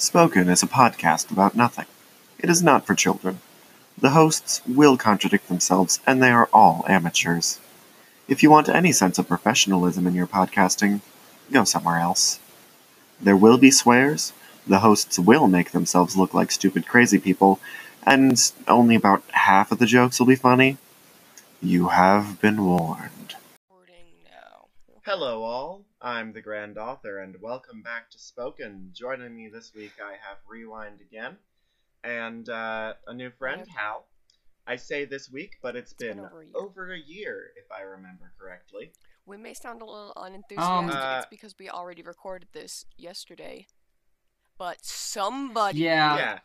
Spoken is a podcast about nothing. It is not for children. The hosts will contradict themselves, and they are all amateurs. If you want any sense of professionalism in your podcasting, go somewhere else. There will be swears, the hosts will make themselves look like stupid crazy people, and only about half of the jokes will be funny. You have been warned. Hello, all. I'm the Grand Author, and welcome back to Spoken. Joining me this week, I have Rewind again, and uh, a new friend, Yep. Hal. I say this week, but it's been been, over a year. over a year, if I remember correctly. We may sound a little unenthusiastic. Uh, it's because we already recorded this yesterday. But somebody Yeah. yeah,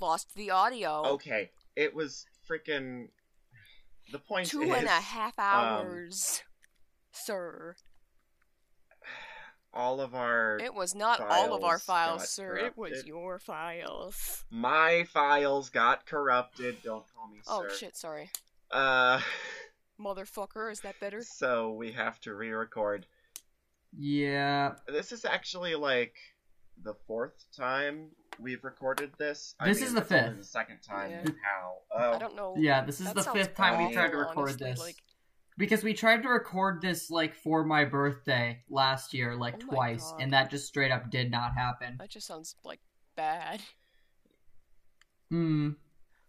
lost the audio. okay. It was freaking. The point Two is, and a half hours, sir. all of our It was not all of our files files, got sir. It was your files. my files got corrupted. Don't call me Oh sir. shit, sorry. Uh, Motherfucker, is that better? so we have to re-record. Yeah. This is actually like the fourth time we've recorded this. I This mean, is the it's only fifth. The second time. Yeah. How? I Oh, don't know. Yeah, this is That the fifth time we bad, tried to record honestly, this. like- Because we tried to record this like for my birthday last year, like Oh twice, and that just straight up did not happen. That just sounds like bad. Hmm.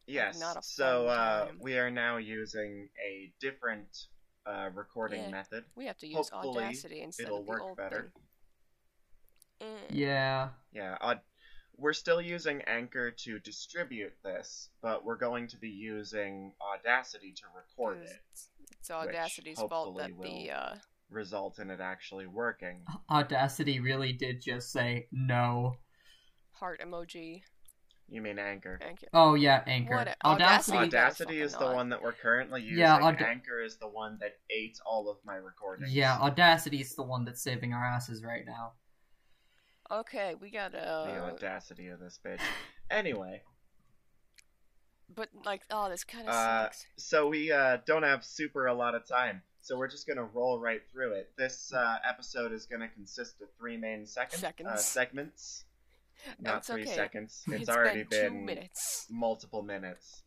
yes. not a so uh, time. we are now using a different uh, recording Yeah. method. We have to use Hopefully, Audacity instead it'll of the work old better. thing. Eh. Yeah. Yeah. Aud- we're still using Anchor to distribute this, but we're going to be using Audacity to record it. It's, it's Audacity's fault that the will- uh, Result in it actually working. Audacity really did just say no. heart emoji. You mean Anchor? Thank you. Oh yeah, Anchor. What- Audacity. Audacity- Audacity is the fucking one that we're currently using. Yeah, Aud- Anchor is the one that ate all of my recordings. Yeah, Audacity's the one that's saving our asses right now. Okay, we got uh... the audacity of this bitch. Anyway, but like, oh, this kind of uh, sucks. so we uh, don't have super a lot of time, so we're just gonna roll right through it. This uh, episode is gonna consist of three main second, Uh, Seconds. segments. Not three okay. seconds. It's, It's already been two been minutes. multiple minutes.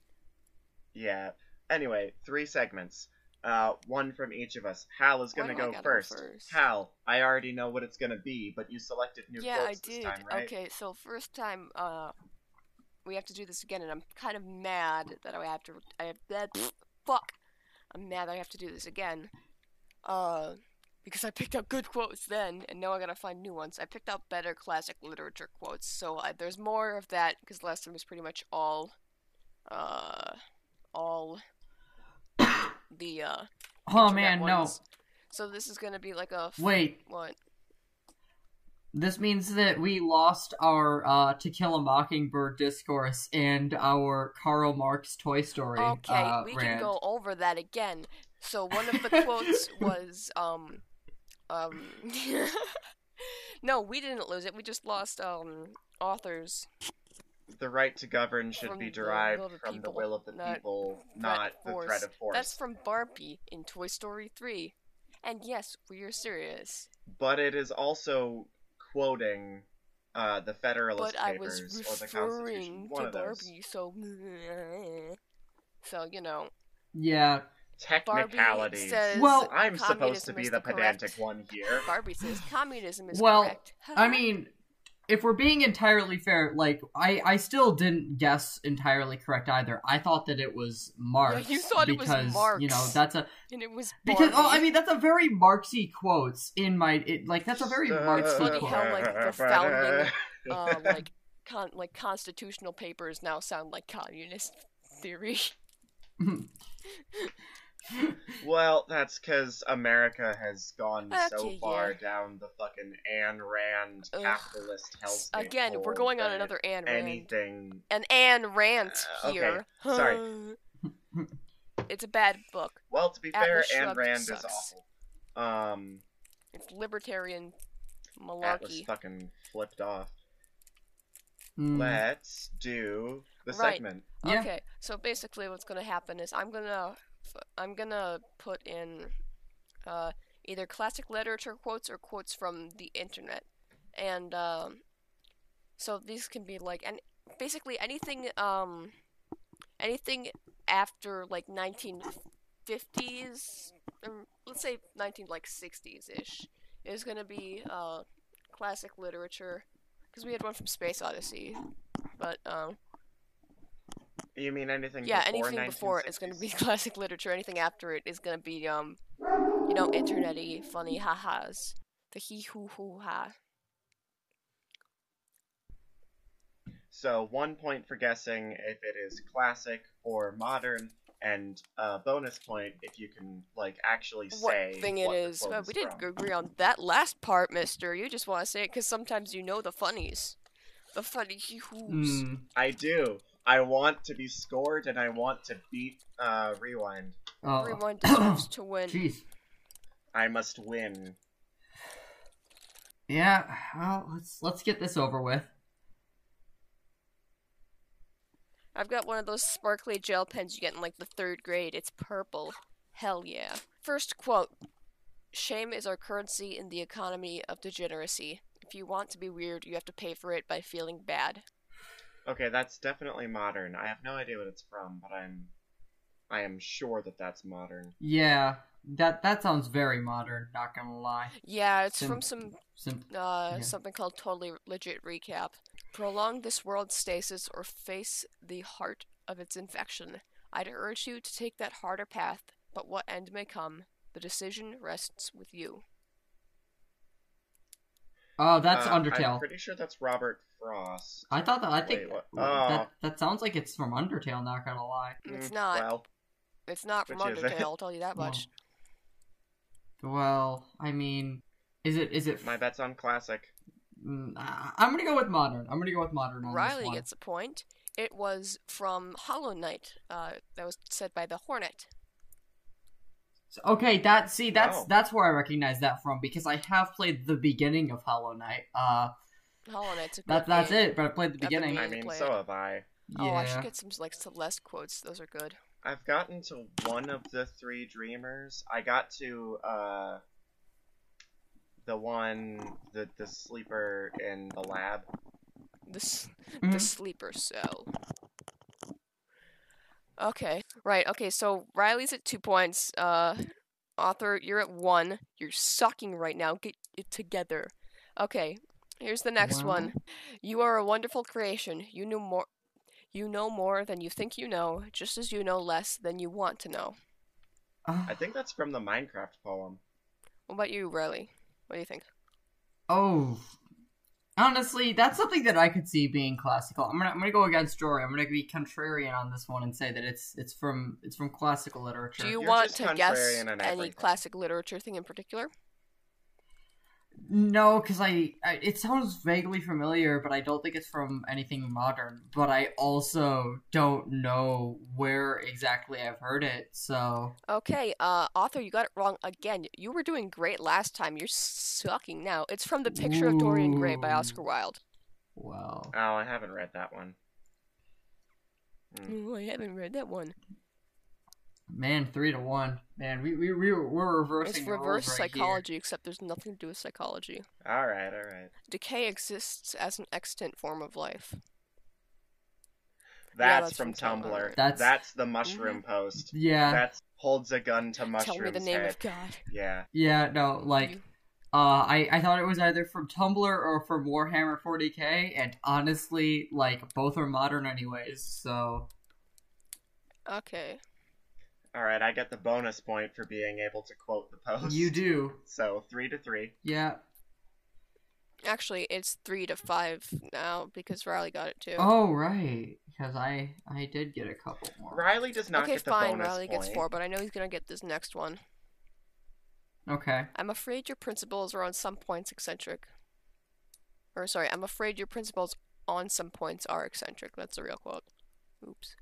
Yeah. Anyway, three segments. Uh, one from each of us. Hal is gonna go gotta go first. first? Hal, I already know what it's gonna be, but you selected new yeah, I quotes did. this time, right? Okay, so first time, uh, we have to do this again, and I'm kind of mad that I have to. I have that. Fuck. I'm mad that I have to do this again. Uh, because I picked up good quotes then, and now I gotta find new ones. I picked out better classic literature quotes, so uh, there's more of that because last time was pretty much all, uh, all the uh. Oh man, no. So this is gonna be like a Wait, what? This means that we lost our uh, To Kill a Mockingbird discourse and our Karl Marx Toy Story. Okay, uh, we rant. can go over that again. So one of the quotes was um um No, we didn't lose it. We just lost um authors. The right to govern should From be derived the from the will of the not people, not of the force. threat of force. That's from Barbie in Toy Story 3. And yes, we are serious. But it is also quoting uh, the Federalist But I Papers was or the Constitution. referring One to of those. Barbie, so so you know, Yeah. Barbie Technicalities. says Well, I'm supposed to be is the correct- pedantic one here. Barbie says communism is Well, correct. I mean, if we're being entirely fair, like I, I still didn't guess entirely correct either. I thought that it was Marx. you thought it was because, You know, that's a and it was because oh, I mean that's a very Marxy quotes in my it, like that's a very Uh, Marxy funny quote. how, like, the founding- uh, like con- like constitutional papers now sound like communist theory. Well, that's because America has gone so far yeah. down the fucking Ayn Rand Ugh. capitalist hellscape Again, we're going on another Anne Rand. Anything. An Anne Rant Uh, okay, here. sorry. it's a bad book. Well, to be fair, Atlas Ayn Shrugged Rand sucks. is awful. Um, It's libertarian malarkey. Atlas fucking flipped off. Hmm. Let's do the Right. segment. Yeah. Okay, so basically, what's gonna happen is I'm gonna I'm gonna put in uh, either classic literature quotes or quotes from the internet, and um, So these can be like and basically anything um anything after like 1950s or let's say 19 like 60s ish is to be uh classic literature because we had one from Space Odyssey. But um You mean anything? yeah, before anything before it is going to be classic literature. Anything after it is going to be um you know internety funny ha-has. The he hoo hoo ha. So one point for guessing if it is classic or modern, and a bonus point if you can like actually what say thing it what the is. quote Uh, is we didn't from. agree on that last part, mister. You just want to say it because sometimes you know the funnies. The funny hee hoos. Hmm. I do. I want to be scored, and I want to beat uh, Rewind. Oh. Everyone deserves to win. Jeez. I must win. Yeah. Well, let's let's get this over with. I've got one of those sparkly gel pens you get in like the third grade. It's purple. Hell yeah. First quote Shame is our currency in the economy of degeneracy. If you want to be weird, you have to pay for it by feeling bad. Okay, that's definitely modern. I have no idea what it's from, but I'm, I am sure that that's modern. Yeah. That that sounds very modern. Not gonna lie. Yeah, it's Sim- from some Sim- uh Yeah. something called Totally Legit Recap. Prolong this world's stasis or face the heart of its infection. I'd urge you to take that harder path, but what end may come, the decision rests with you. Oh, that's Uh, Undertale. I'm pretty sure that's Robert Frost. I thought that. I think Wait, what? that Oh. that sounds like it's from Undertale. Not gonna lie. It's Mm, not. Well, It's not from Which is it? Undertale, I'll tell you that Well, much. Well, I mean, is it is it? my bet's on classic. Mm, I- I'm gonna go with modern. I'm gonna go with modern on Riley this one. gets a point. It was from Hollow Knight, uh, that was said by the Hornet. So- Okay, that see that's Wow. that's where I recognize that from because I have played the beginning of Hollow Knight. Uh, Hollow Knight's a good that that's game. it. But I played the I've beginning. meaning I to mean, so have I. Oh, I should get some like Celeste quotes. Those are good. I've gotten to one of the three dreamers. I got to uh the one the the sleeper in the lab. The s- Mhm. the sleeper cell. Okay, right. Okay, so Riley's at two points. Uh, author, you're at one. You're sucking right now. Get it together. Okay, here's the next Well. one. You are a wonderful creation. You know more. You know more than you think you know, just as you know less than you want to know. Uh, I think that's from the Minecraft poem. What about you, Riley? What do you think? oh, honestly, that's something that I could see being classical. I'm gonna I'm gonna go against Jory. I'm gonna be contrarian on this one and say that it's it's from it's from classical literature. Do you You're want to guess any classic literature thing in particular? No, because I, I it sounds vaguely familiar, but I don't think it's from anything modern. But I also don't know where exactly I've heard it. So Okay, uh, author, you got it wrong again. You were doing great last time. You're sucking now. It's from The Picture of Dorian Gray by Oscar Wilde. well, Oh, I haven't read that one. Hmm. Oh, I haven't read that one. Man, three to one. Man, we we we were, we're reversing. It's reverse right psychology, except there's nothing to do with psychology. All right, all right. Decay exists as an extant form of life. That's, that's from, from Tumblr. Tumblr. That's- That's the mushroom post. Yeah, That's holds a gun to mushroom's Tell me the name head. of God. Yeah. yeah. No, like. Uh, I, I thought it was either from Tumblr or from Warhammer 40k, and honestly, like, both are modern anyways, so. Okay. All right, I get the bonus point for being able to quote the post. You do. So three to three. Yeah. Actually, it's three to five now because Riley got it too. Oh, right. Because I I did get a couple more. Riley does not okay, get the fine. bonus Riley point. gets four, but I know he's gonna get this next one. Okay. I'm afraid your principles are on some points eccentric. Or sorry, I'm afraid your principles on some points are eccentric. That's a real quote. Oops,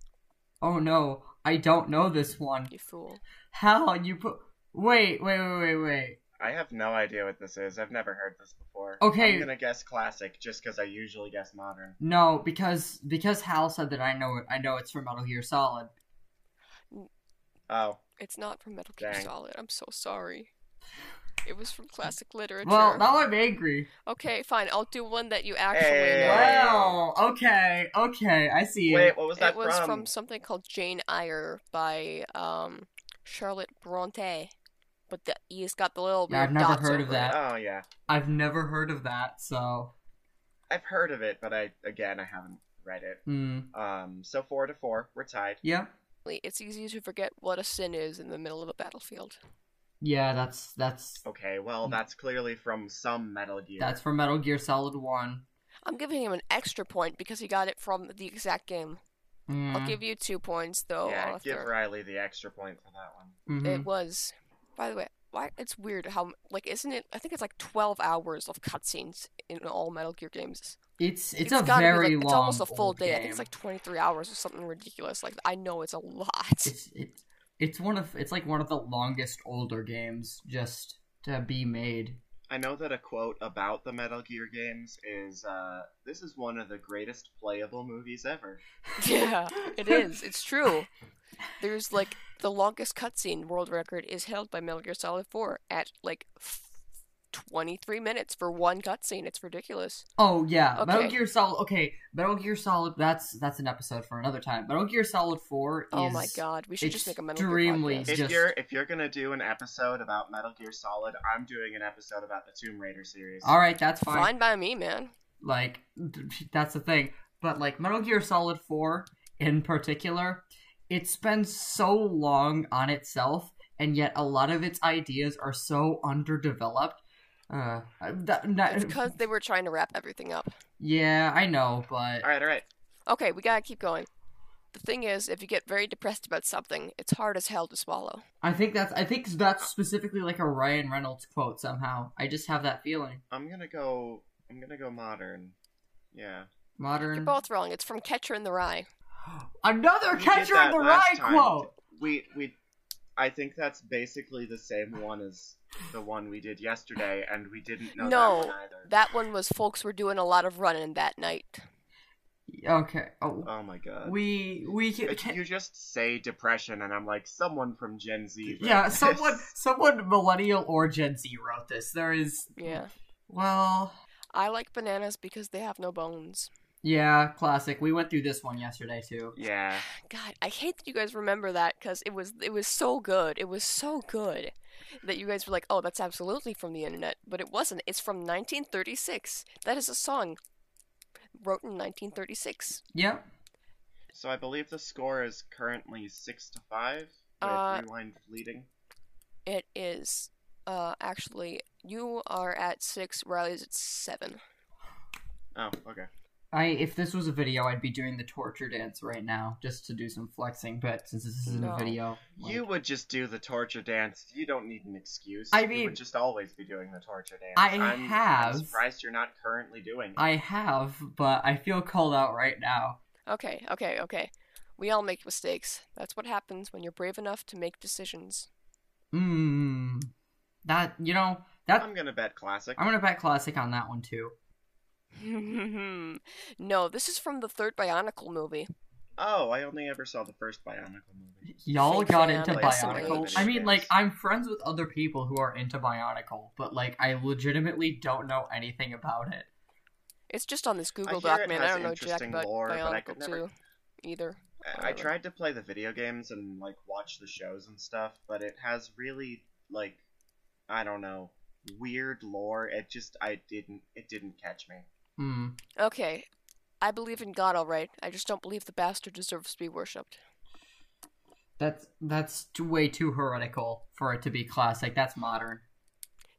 Oh no, I don't know this one. you fool. How you put? Wait, wait, wait, wait, wait. I have no idea what this is. I've never heard this before. Okay. I'm gonna guess classic just because I usually guess modern. No, because because Hal said that I know it. I know it's from Metal Gear Solid. Oh, It's not from Metal Gear Dang. Solid. I'm so sorry. It was from classic literature. Well, now I'm angry. Okay, fine. I'll do one that you actually Hey. know. Well, okay, okay, I see Wait, what was that It was from? from something called Jane Eyre by um, Charlotte Bronte. But the E's got the little Yeah, I've never dots heard of over it. that. Oh yeah, I've never heard of that, so. I've heard of it, but I again I haven't read it. Hmm. Um, so four to four, we're tied. Yeah. It's easy to forget what a sin is in the middle of a battlefield. Yeah, that's that's Okay, well that's clearly from some Metal Gear. that's from Metal Gear Solid One. I'm giving him an extra point because he got it from the exact game. Mm. I'll give you two points though. yeah. Arthur. Give Riley the extra point for that one. Mhm. It was. By the way, why it's weird how like isn't it? I think it's like 12 hours of cutscenes in all Metal Gear games. It's it's, It's a very like, long. It's almost a full old day. I think it's like 23 hours or something ridiculous. Like I know it's a lot. it's it, it's one of it's like one of the longest older games just to be made. I know that a quote about the Metal Gear games is, uh, "This is one of the greatest playable movies ever." yeah, it is. It's true. There's like the longest cutscene world record is held by Metal Gear Solid 4 at like f- 23 minutes for one cutscene. It's ridiculous. Oh yeah, Metal Gear Solid. Okay, Metal Gear Solid. That's that's an episode for another time. Metal Gear Solid Four. Oh my god, we should just make a Metal Gear extremely podcast. If Just- you're if you're gonna do an episode about Metal Gear Solid, I'm doing an episode about the Tomb Raider series. All right, that's fine. Fine by me, man. Like that's the thing. But like Metal Gear Solid Four in particular, it spends so long on itself, and yet a lot of its ideas are so underdeveloped. Uh, that, that- It's because they were trying to wrap everything up. yeah, I know, but All right, all right. Okay, we gotta keep going. The thing is, if you get very depressed about something, it's hard as hell to swallow. I think that's I think that's specifically like a Ryan Reynolds quote somehow. I just have that feeling. I'm gonna go. I'm gonna go modern. Yeah. Modern. You're both wrong. It's from Catcher in the Rye. Another We catcher in the rye time. quote. We we. I think that's basically the same one as the one we did yesterday, and we didn't know No, that one either. That one was folks were doing a lot of running that night. Okay. Oh, Oh my god. we we can. But you just say depression, and I'm like, someone from Gen Z. wrote yeah, this. someone someone millennial or Gen Z wrote this. There is Yeah. well, I like bananas because they have no bones. Yeah, classic. We went through this one yesterday too. Yeah. God, I hate that you guys remember that because it was it was so good. It was so good that you guys were like, "Oh, that's absolutely from the internet," but it wasn't. It's from 1936. That is a song wrote in 1936. Yep. So I believe the score is currently six to five with Uh, rewind fleeting. It is uh actually you are at six. Riley's at seven. Oh, okay. I if this was a video, I'd be doing the torture dance right now just to do some flexing. But since this isn't No. a video, like- You would just do the torture dance. You don't need an excuse. I you mean- would just always be doing the torture dance. I I'm, have. I'm surprised you're not currently doing. it. I have, but I feel called out right now. Okay, okay, okay. We all make mistakes. That's what happens when you're brave enough to make decisions. Mmm. That you know that I'm gonna bet classic. I'm gonna bet classic on that one too. no, this is from the third Bionicle movie. Oh, I only ever saw the first Bionicle movie. Y'all Fake got into like Bionicle. I mean, like I'm friends with other people who are into Bionicle, but like I legitimately don't know anything about it. It's just on this Google Doc, man. I don't know jack interesting about lore, but I could Bionicle never- 2 either. I- I Whatever. tried to play the video games and like watch the shows and stuff, but it has really like I don't know weird lore. It just I didn't it didn't catch me. Hmm. Okay, I believe in God, alright. I just don't believe the bastard deserves to be worshipped. That's that's too, way too heretical for it to be classic. That's modern.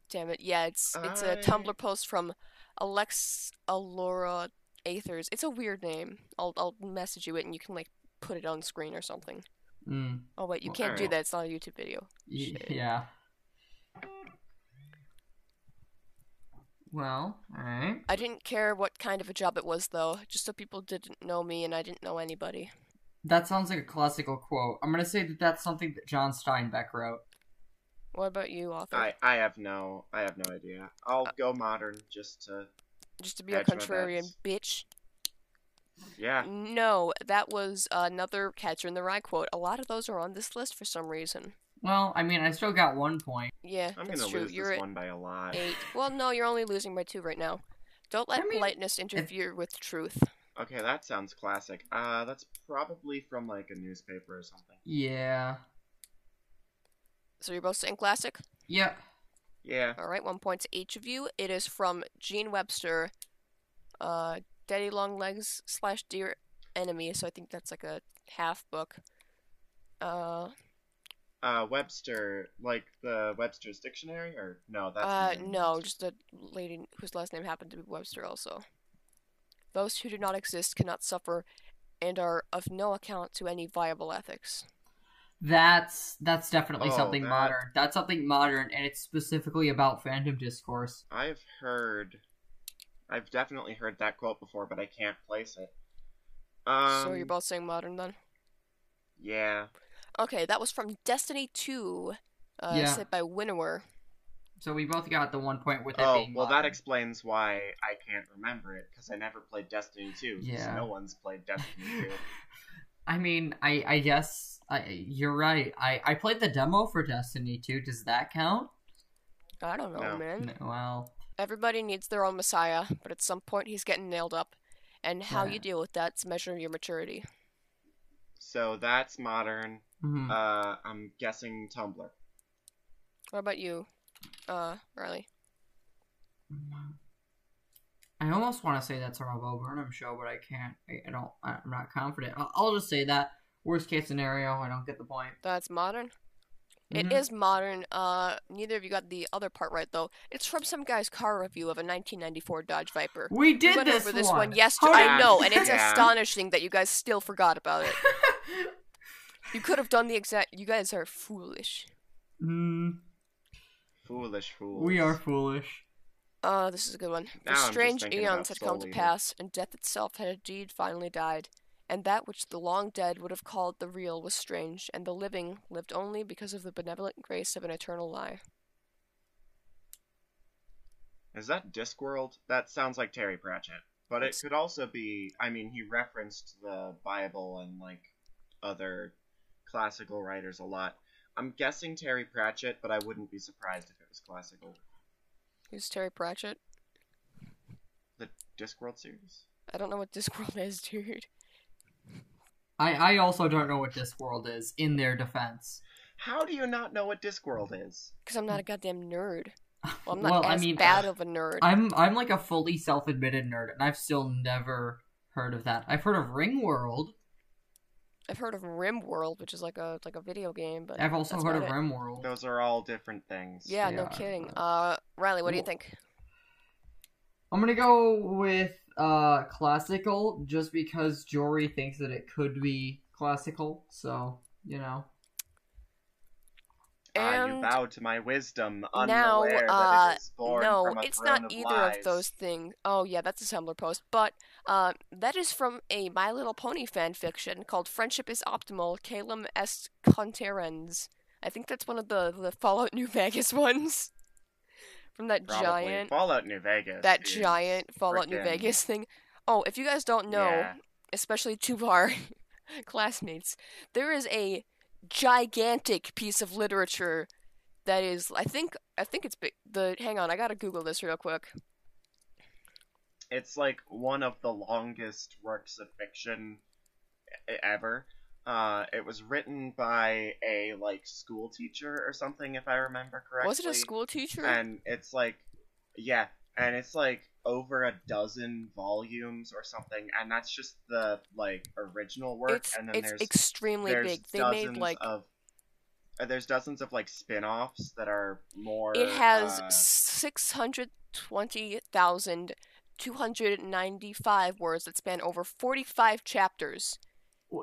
Damn it. Yeah, it's it's a I- Tumblr post from Alex Alora Athers. It's a weird name. I'll I'll message you it and you can like put it on screen or something. Hmm. Oh wait, you Well, can't do that. It's not a YouTube video. Y- yeah. Well, alright. I didn't care what kind of a job it was though, just so people didn't know me and I didn't know anybody. That sounds like a classical quote. I'm gonna say that that's something that John Steinbeck wrote. What about you, author? I I have no I have no idea. I'll Uh, go modern just to Just to be a contrarian bitch. yeah. No, that was another Catcher in the Rye quote. A lot of those are on this list for some reason. Well, I mean, I still got one point. Yeah, I'm that's gonna true. lose You're this one by a lot. eight. Well, no, you're only losing by two right now. Don't let I mean, politeness interfere with truth. Okay, that sounds classic. Uh, that's probably from like a newspaper or something. Yeah. So you're both saying classic. Yeah. Yeah. All right, one point to each of you. It is from Jean Webster, uh, Daddy Long Legs slash Dear Enemy. So I think that's like a half book. Uh, Uh, Webster, like the Webster's dictionary, or no? That's the uh, no, just a lady whose last name happened to be Webster. Also, those who do not exist cannot suffer, and are of no account to any viable ethics. That's that's definitely Oh, something that- modern. That's something modern, and it's specifically about fandom discourse. I've heard, I've definitely heard that quote before, but I can't place it. Um, so you're both saying modern then. Yeah. Okay, that was from Destiny 2, uh, Yeah. said by Winnower. So we both got the one point with it Oh, being well, that explains why I can't remember it because I never played Destiny 2, Yeah. No one's played Destiny 2. I mean, I I guess I, you're right. I I played the demo for Destiny 2. Does that count? I don't know, No. man. No, well, Everybody needs their own messiah, but at some point he's getting nailed up. And how you deal with that's measuring your maturity. so that's modern. Mhm. Uh, I'm guessing Tumblr. What about you, uh, Riley? I almost want to say that's a Bo Burnham show, but I can't. I, I don't. I'm not confident. I'll, I'll just say that. Worst case scenario, I don't get the point. That's modern? It Mhm. is modern. Uh, neither of you got the other part right, though. It's from some guy's car review of a 1994 Dodge Viper. We We did went this over this one, one yesterday. How I know, and it's Yeah. astonishing that you guys still forgot about it. You could have done the exact. You guys are foolish. Mm, Foolish fools. we are foolish. Uh, this is a good one. Now For strange eons had come to pass, and death itself had indeed finally died. And that which the long dead would have called the real was strange, and the living lived only because of the benevolent grace of an eternal lie. Is that Discworld? That sounds like Terry Pratchett. But It's- it could also be. I mean, he referenced the Bible and like other classical writers a lot. I'm guessing Terry Pratchett, but I wouldn't be surprised if it was classical. Who's Terry Pratchett? The Discworld series. I don't know what Discworld is, dude. I I also don't know what Discworld is. In their defense, How do you not know what Discworld is? Because I'm not a goddamn nerd. Well, I'm not well, as I mean, bad of a nerd. I'm I'm like a fully self-admitted nerd, and I've still never heard of that. I've heard of Ringworld. I've heard of RimWorld, which is like a like a video game, but I've also heard of about it. Rimworld. Those are all different things. Yeah, no Yeah. kidding. Uh, Riley, what do you think? I'm gonna go with uh classical, just because Jory thinks that it could be classical. So you know, Ah, you And bow to my wisdom, now, unaware uh, that it is born no, from a it's not of either lies. of those things. Oh yeah, that's a Tumblr post. But uh, that is from a My Little Pony fan fiction called "Friendship Is Optimal." Caelum est Conterrens. I think that's one of the the Fallout New Vegas ones. From that Probably. giant, Fallout New Vegas. That giant Fallout New Vegas thing. Oh, if you guys don't know, Yeah. especially two of our classmates, there is a gigantic piece of literature that is I think I think it's big the hang on, I gotta Google this real quick. It's like one of the longest works of fiction ever. Uh, it was written by a like school teacher or something, if I remember correctly. Was it a school teacher? And it's like, yeah, and it's like over a dozen volumes or something, and that's just the like original work. it's and then it's there's extremely there's big. They made like of uh, there's dozens of like spin-offs that are more. it has uh, six hundred twenty thousand two hundred ninety five words that span over forty five chapters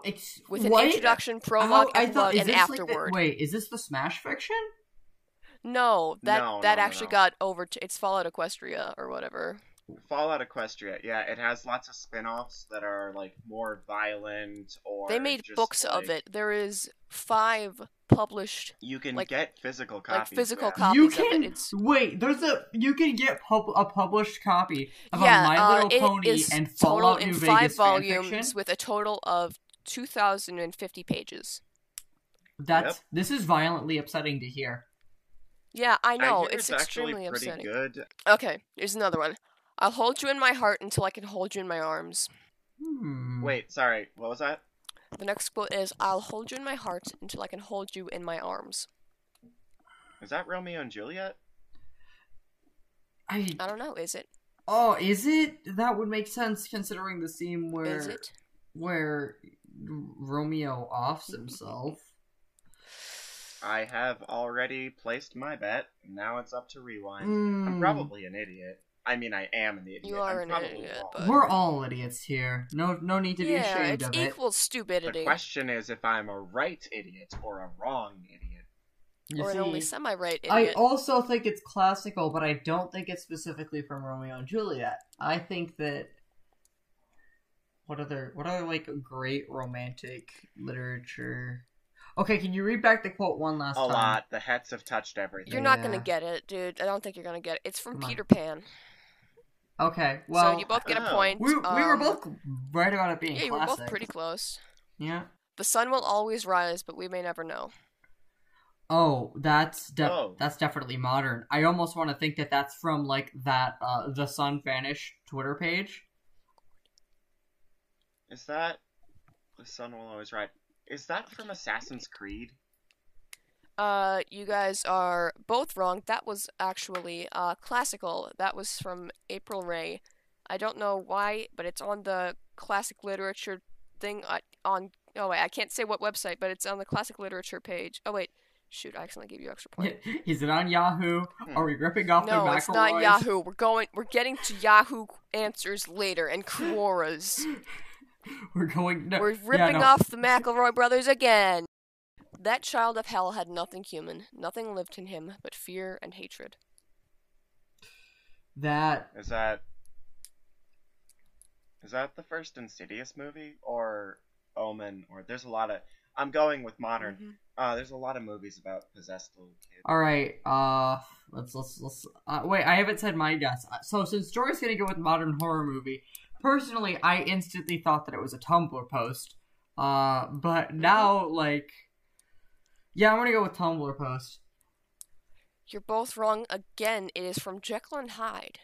it's with an what? introduction, How- prologue, I epilogue, thought, and this like the- wait, is this the Smash fiction? No, that No, that no, no, actually no. got over. To, it's Fallout Equestria or whatever. Fallout Equestria, yeah, it has lots of spin-offs that are like more violent or They made just, books of it. There is five published, You can like- get physical copies. like physical yeah. copies you of can it. It's wait. There's a you can get pub- a published copy of yeah, a My uh, Little it Pony is and total Fallout in New five Vegas volumes fanfiction. with a total of two thousand and fifty pages. That's Yep. this is violently upsetting to hear. Yeah, I know. hear it's, actually extremely upsetting. good. Okay, here's another one. I'll hold you in my heart until I can hold you in my arms. Hmm. Wait, sorry, what was that? The next quote is I'll hold you in my heart until I can hold you in my arms. Is that Romeo and Juliet? I I don't know, is it? oh, is it? That would make sense considering the scene where Is it? where Romeo offs himself. I have already placed my bet. Now it's up to rewind. Hmm. I'm probably an idiot. I mean, I am an idiot. You are I'm an idiot, but- We're all idiots here. No, no need to be yeah, ashamed it's of it. equal stupidity. The question is if I'm a right idiot or a wrong idiot. You or an only semi-right idiot. I also think it's classical, but I don't think it's specifically from Romeo and Juliet. I think that what other what other like great romantic literature? Okay, can you read back the quote one last A time? A lot. The hets have touched everything. You're not gonna get it, dude. I don't think you're gonna get it. It's from Come on. Peter Pan. Okay, well, so you both get a Oh. point. we, we were Um, both right about it being Yeah, you were both pretty close. Yeah. The sun will always rise, but we may never know. Oh, that's de- Oh. that's definitely modern. I almost want to think that that's from like that uh the Sun Vanish Twitter page. Is that the sun will always rise? Is that from Assassin's Creed? Uh, you guys are both wrong. That was actually uh classical. That was from April Ray. I don't know why, but it's on the classic literature thing uh, on. Oh wait, I can't say what website, but it's on the classic literature page. Oh wait, shoot, I accidentally gave you extra point. Is it on Yahoo? Hmm. Are we ripping off No, their it's not Yahoo. We're going. We're getting to Yahoo answers later and Quora's. We're going. No, We're yeah, ripping no. off the McElroy brothers again. That child of hell had nothing human. Nothing lived in him but fear and hatred. that. Is that is that the first Insidious movie or Omen? Or there's a lot of. I'm going with modern. Mhm. Uh, there's a lot of movies about possessed little kids. All right. Uh, let's let's let's. Uh, wait, I haven't said my guess. Uh, So since Jory's gonna go with modern horror movie, personally, I instantly thought that it was a Tumblr post. Uh, but Mm-hmm. now like, yeah, I'm gonna go with Tumblr post. You're both wrong again. It is from Jekyll and Hyde.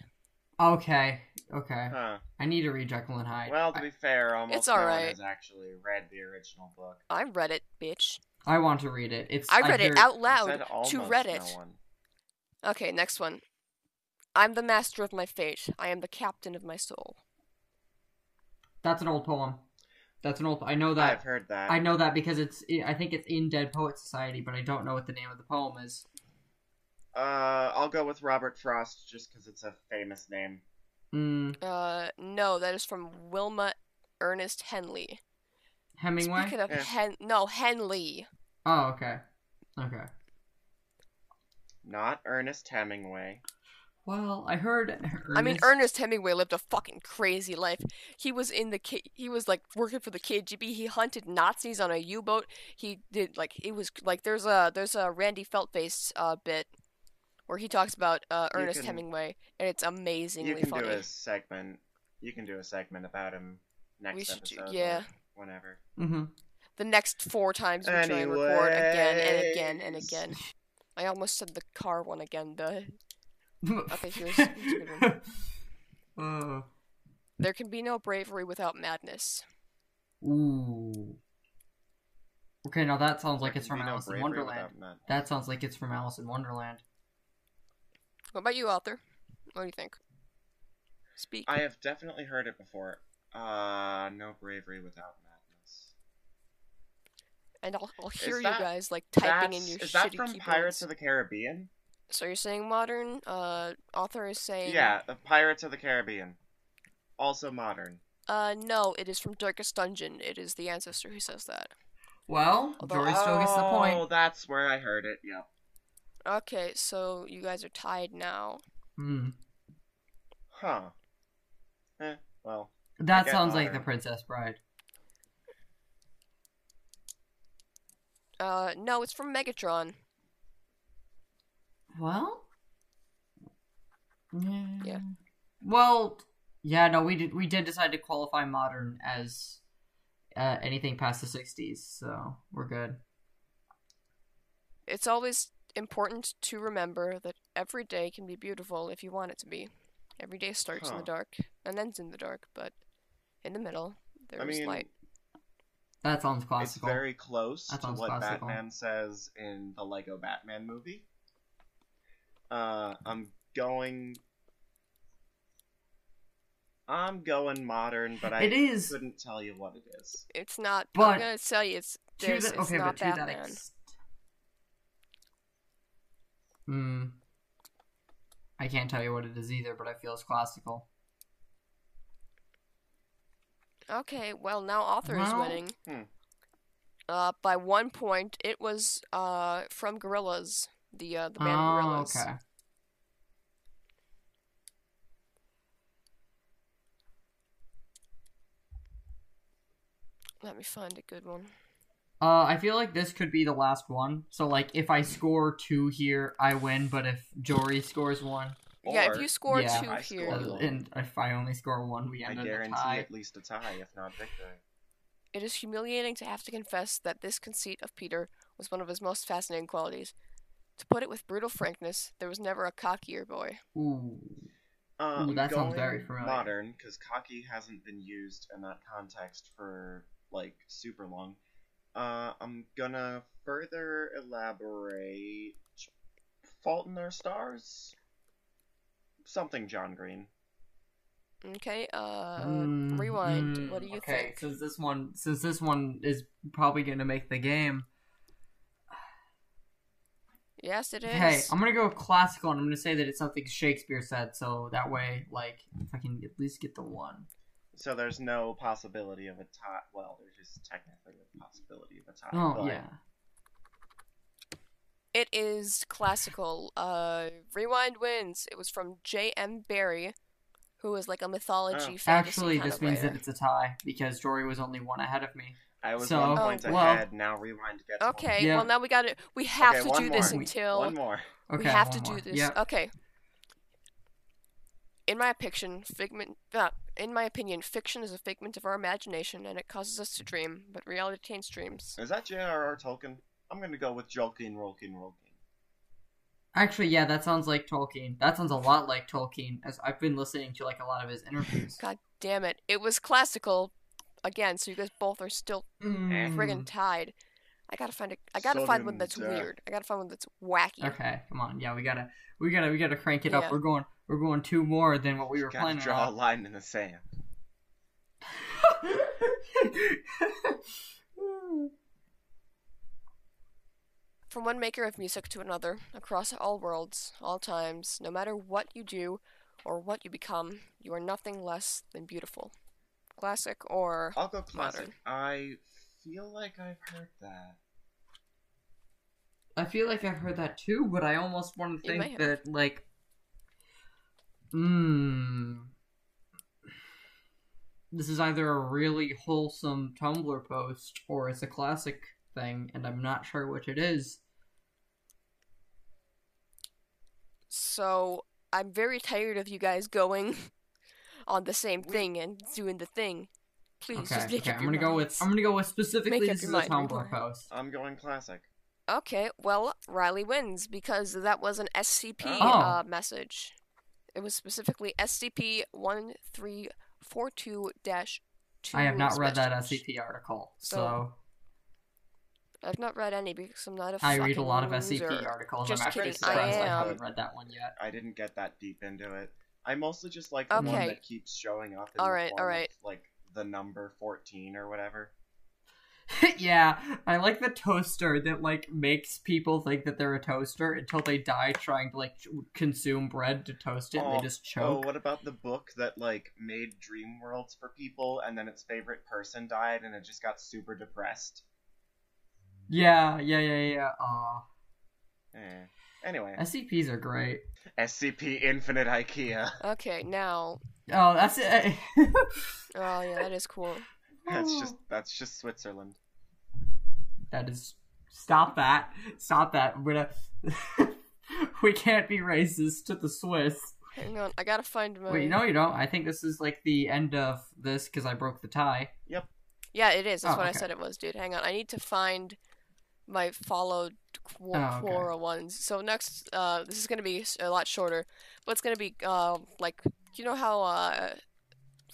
Okay, okay. Huh. I need to read Jekyll and Hyde. Well, to I, be fair, almost It's no one alright. has actually read the original book. I read it, bitch. I want to read it. It's I read hear- it out loud said to almost Reddit. No. Okay, next one. I'm the master of my fate. I am the captain of my soul. That's an old poem. That's an old. I know that. I've heard that. I know that because it's. I think it's in Dead Poet Society, but I don't know what the name of the poem is. Uh, I'll go with Robert Frost just because it's a famous name. Mm, Uh, no, that is from William Ernest Henley. Hemingway. Speaking of Yeah. Hen, no Henley. Oh, okay. Okay. Not Ernest Hemingway. Well, I heard. I mean, Ernest- Ernest Hemingway lived a fucking crazy life. He was in the K- he was like working for the KGB. He hunted Nazis on a U-boat. He did like it was like there's a there's a Randy Feltface uh bit where he talks about uh, Ernest can- Hemingway, and it's amazingly You can funny. do a segment. You can do a segment about him next We should do- episode. yeah. or Whenever. Mhm. The next four times we try and record again and again and again. I almost said the car one again. The Okay, here's- here's a good uh, there can be no bravery without madness. ooh. Okay, now that sounds like it's from be no Alice in Wonderland. That sounds like it's from Alice in Wonderland. What about you, author? What do you think? Speak. I have definitely heard it before. Uh, no bravery without madness. and I'll, I'll hear that- you guys like typing in That's- your is that from keyboards. Pirates of the Caribbean? So you're saying modern? Uh, author is saying. Yeah, the Pirates of the Caribbean. Also modern. Uh, no, it is from Darkest Dungeon. It is the ancestor who says that. Well, Although- Jory still gets the Oh, point. that's where I heard it. yeah. Okay, so you guys are tied now. Hmm. Huh. Eh. Well. That get sounds like the. Princess Bride. Uh, no, it's from Megatron. Well. Yeah. Yeah. Well, yeah. No, we did. We did decide to qualify modern as uh, anything past the '60s, so we're good. It's always important to remember that every day can be beautiful if you want it to be. Every day starts in the dark and ends in the dark, but in the middle there's I mean, light. That sounds classical. it's very close That to what classical. Batman says in the Lego Batman movie. Uh, I'm going. I'm going modern, but I It is- couldn't tell you what it is. It's not. But I'm gonna tell you, it's there's, the- it's okay, not but to that Batman. ex- Hmm. I can't tell you what it is either, but I feel it's classical. Okay, well now author is winning. Hmm. Uh, by one point, it was uh from Gorillaz, the uh, the band oh, Gorillaz. okay. Let me find a good one. Uh, I feel like this could be the last one. So, like, if I score two here, I win. But if Jory scores one, yeah, if you score Yeah. two I here, score uh, and if I only score one, we I end in a guarantee tie. at least a tie, if not victory. it is humiliating to have to confess that this conceit of Peter was one of his most fascinating qualities. To put it with brutal frankness, there was never a cockier boy. Ooh. Uh, Ooh, that sounds very familiar. Modern, because cocky hasn't been used in that context for like super long. Uh, I'm gonna further elaborate. Fault in Our Stars. Something John Green. Okay, uh, Mm, rewind. mm, what do you okay, think? since this one, since this one is probably going to make the game. Yes, it is. Hey, I'm gonna go classical, and I'm gonna say that it's something Shakespeare said, so that way, like, if I can at least get the one. So there's no possibility of a tie. Well, there's just technically a possibility of a tie. Oh but yeah. It is classical. Uh, Rewind wins. It was from J.M. Barrie, who was like a mythology Oh. fantasy Actually, kind this of means writer. that it's a tie because Jory was only one ahead of me. I was So- one Oh, point well- ahead. Now rewind gets one. Okay, Yeah. well now we got to We have Okay, to one do this more. until One more. Okay, we have one to more. do this. Yep. Okay. In my opinion, figment. Uh, in my opinion, fiction is a figment of our imagination, and it causes us to dream. But reality taints dreams. Is that J.R.R. Tolkien? I'm gonna go with Jolkien, Rolkien, Rolkien. Actually, yeah, that sounds like Tolkien. That sounds a lot like Tolkien, as I've been listening to like a lot of his interviews. God damn it! It was classical, again. So you guys both are still Mm. friggin' tied. I gotta find a. I gotta find one that's Sudden death. weird. I gotta find one that's wacky. Okay, come on. Yeah, we gotta, we gotta, we gotta crank it up. We're going, we're going two more than what we were Gotta planning draw a line in the sand. From one maker of music to another, across all worlds, all times, no matter what you do or what you become, you are nothing less than beautiful. Classic or I'll go classic. Modern. I feel like I've heard that. I feel like I've heard that too, but I almost want to You think that like, hmm, this is either a really wholesome Tumblr post or it's a classic thing, and I'm not sure which it is. so I'm very tired of you guys going on the same thing and doing the thing. Please okay, just make okay, up I'm your gonna go with. I'm gonna go with specifically Make up this is your a mind, Tumblr post. I'm going classic. Okay, well, Riley wins because that was an SCP Oh. uh, message. It was specifically SCP one three four two dash two. I have not read that SCP article, so, So, I've not read any because I'm not a. I read a lot of loser. SCP articles. Just I'm actually kidding, surprised I I, haven't read that one yet. I didn't get that deep into it. I mostly just like the one Okay. that keeps showing up in Alright, the form alright. of, like the number 14 or whatever. yeah, I like the toaster that like makes people think that they're a toaster until they die trying to like ch- consume bread to toast it. and Oh, they just choke. Oh, what about the book that like made dream worlds for people and then its favorite person died and it just got super depressed? Yeah, yeah, yeah, yeah. Aw. Eh. Anyway, SCPs are great. SCP Infinite IKEA. Okay, now. Oh, that's it. Oh yeah, that is cool. That's just that's just Switzerland. that is. Stop that. Stop that. We're gonna. we can't be racist to the Swiss. Hang on, I gotta find my. Wait, no, you don't. I think this is like the end of this because I broke the tie. Yep. Yeah, it is. That's Oh, what I said it was, dude. Hang on, I need to find my followed Qu- Oh, okay. Quora ones. So next, uh, this is gonna be a lot shorter, but it's gonna be uh like you know how uh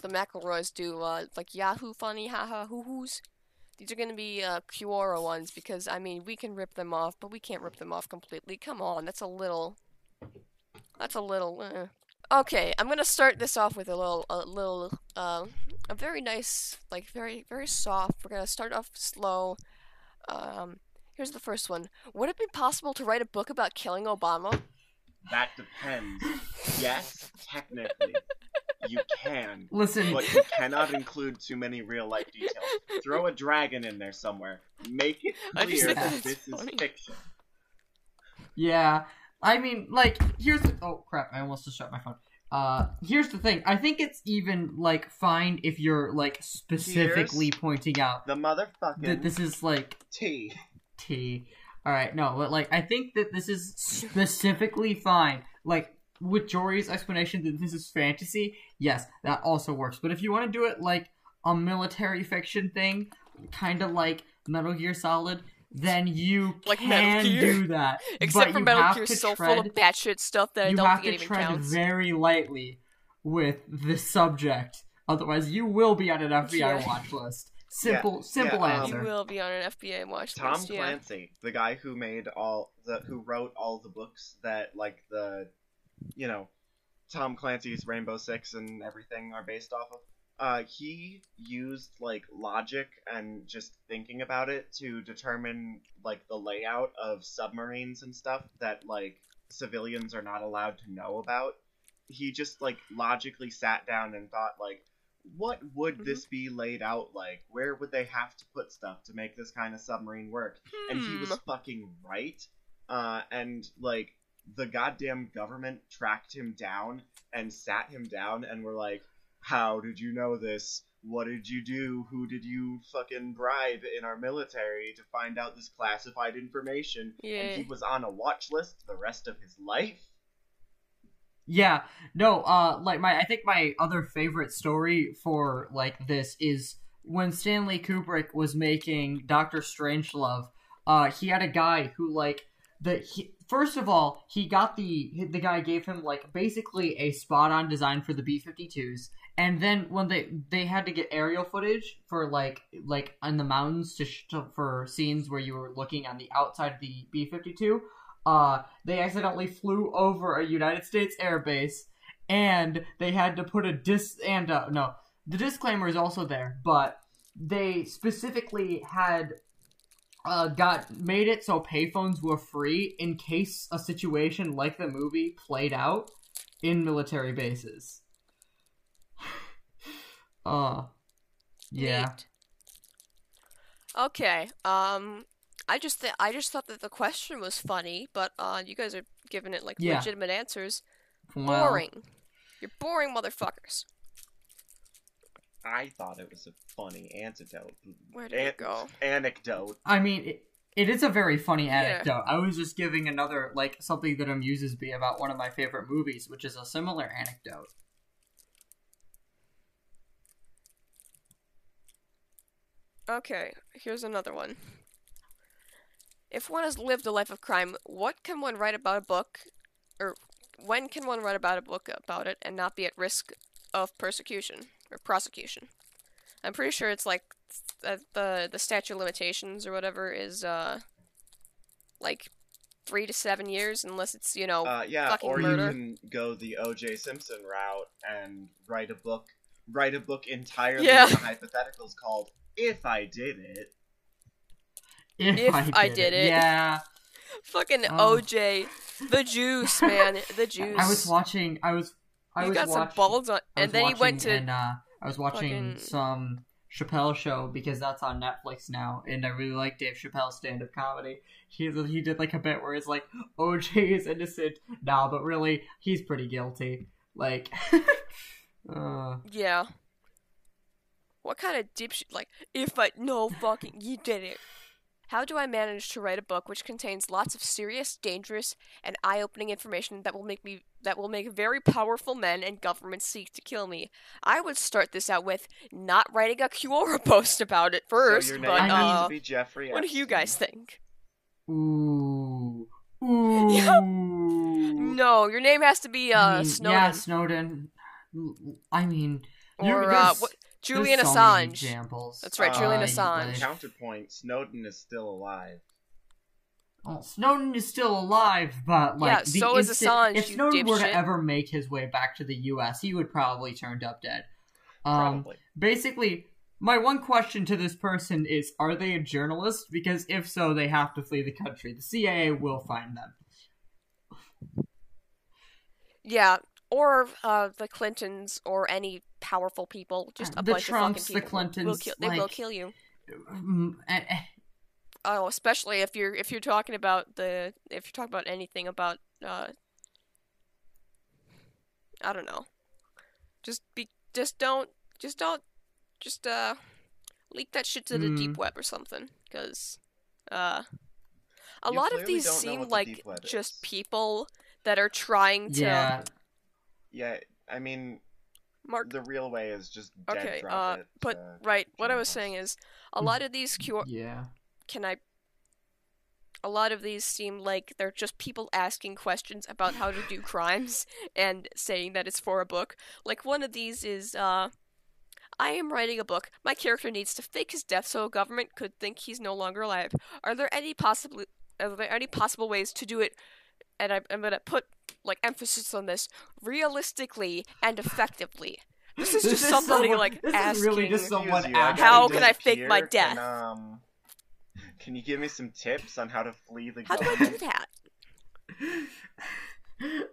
the McElroys do uh like Yahoo funny haha hoo hoos. These are gonna be uh Quora ones because I mean we can rip them off, but we can't rip them off completely. Come on, that's a little. That's a little. Uh. Okay, I'm gonna start this off with a little, a little, uh, a very nice, like very, very soft. We're gonna start off slow. Um, here's the first one. Would it be possible to write a book about killing Obama? That depends. Yes, technically, you can, Listen, but you cannot include too many real life details. Throw a dragon in there somewhere. Make it clear think that that's this is fiction. Yeah, I mean, like, here's the. Oh crap! I almost just shut my phone. Uh, here's the thing. I think it's even like fine if you're like specifically pointing out The motherfucking that this is like tea. T. All right, no, but like I think that this is specifically fine. Like with Jory's explanation that this is fantasy, yes, that also works. But if you want to do it like a military fiction thing, kind of like Metal Gear Solid, then you Like Metal can do that. Except for Metal Gear, to so tread, full of batshit stuff that I don't have think it to even tread very lightly with the subject. Otherwise, you will be on an FBI Yeah. watch list. Simple, Yeah, simple yeah, um, You answer. will be on an FBI watch Tom list. Yeah. Clancy, the guy who made all the who wrote all the books that like the you know Tom Clancy's Rainbow Six and everything are based off of. Uh, he used like logic and just thinking about it to determine like the layout of submarines and stuff that like civilians are not allowed to know about. He just like logically sat down and thought like what would Mhm. this be laid out like? Where would they have to put stuff to make this kind of submarine work? and he was Hmm. fucking right. Uh, and like the goddamn government tracked him down and sat him down and were like, "How did you know this? What did you do? Who did you fucking bribe in our military to find out this classified information?" Yeah. And he was on a watch list the rest of his life. Yeah, no, uh, like my, I think my other favorite story for like this is when Stanley Kubrick was making Doctor Strangelove. Uh, he had a guy who like the he, first of all he got the the guy gave him like basically a spot on design for the B 52s, and then when they they had to get aerial footage for like like in the mountains to, sh- to for scenes where you were looking on the outside of the B 52 uh, they accidentally flew over a United States airbase, and they had to put a dis and uh, no, the disclaimer is also there, but they specifically had uh, got made it so payphones were free in case a situation like the movie played out in military bases. uh, yeah. Neat. Okay. Um, I just th- I just thought that the question was funny, but uh, you guys are giving it like Yeah. legitimate answers. Well, Boring. You're boring motherfuckers. I thought it was a funny antidote. Where did it go? Anecdote. I mean, it, it is a very funny anecdote. I was just giving another, like, something that amuses me about one of my favorite movies, which is a similar anecdote. Okay, here's another one. If one has lived a life of crime, what can one write about a book, or when can one write about a book about it and not be at risk of persecution or prosecution? I'm pretty sure it's like th- the the statute of limitations or whatever is uh like three to seven years, unless it's you know Uh, yeah, fucking or murder. you can go the O.J. Simpson route and write a book. Write a book entirely Yeah. on hypotheticals called "If I Did It." If, If I did it. Yeah. fucking Oh. OJ, the juice man, the juice. I was watching, I was, I He was got some balls on, and then he went watching to an, uh, I was watching fucking- some Chappelle show because that's on Netflix now, and I really like Dave Chappelle's stand-up comedy. He he did like a bit where it's like OJ is innocent, nah, but really he's pretty guilty. Like, uh, Yeah. What kind of dipshit? Like, if I no fucking you did it. How do I manage to write a book which contains lots of serious, dangerous, and eye-opening information that will make me that will make very powerful men and governments seek to kill me? I would start this out with not writing a Quora post about it first, so your but name I uh, be Jeffrey. what do you guys think? Ooh. Ooh. No, your name has to be uh I mean, Snowden Yeah, Snowden. I mean, you- or uh, there's- what, there's Julian so many Assange. examples. That's right, Julian Uh, Assange. Counterpoint: Snowden is still alive. Well, Snowden is still alive, but like Yeah, the so is Assange, If you Snowden were to ever make his way back to the U.S., he would probably turn up dead. Um, Probably. basically, my one question to this person is: Are they a journalist? Because if so, they have to flee the country. The CIA will find them. Yeah, or uh, the Clintons or any powerful people, just a The bunch Trumps, of the fucking people. will Clintons, kill, they will kill you. Mm, eh, Oh, especially if you're if you're talking about the if you're talking about anything about uh I don't know. Just be just don't just don't just uh leak that shit to the Hmm. deep web or something cuz uh a You lot of these seem what the like just people that are trying to yeah, Yeah, I mean, mark the real way is just dead Okay, drop uh it. but to- right, what I was saying is a lot of these Q yeah. can I a lot of these seem like they're just people asking questions about how to do crimes and saying that it's for a book. Like one of these is uh I am writing a book. My character needs to fake his death so a government could think he's no longer alive. Are there any possibly are there any possible ways to do it and I, I'm gonna put like emphasis on this realistically and effectively. This is just somebody someone- like this asking is really just someone you, asking. How can I fake my death? Can, um, can you give me some tips on how to flee the How do I do that?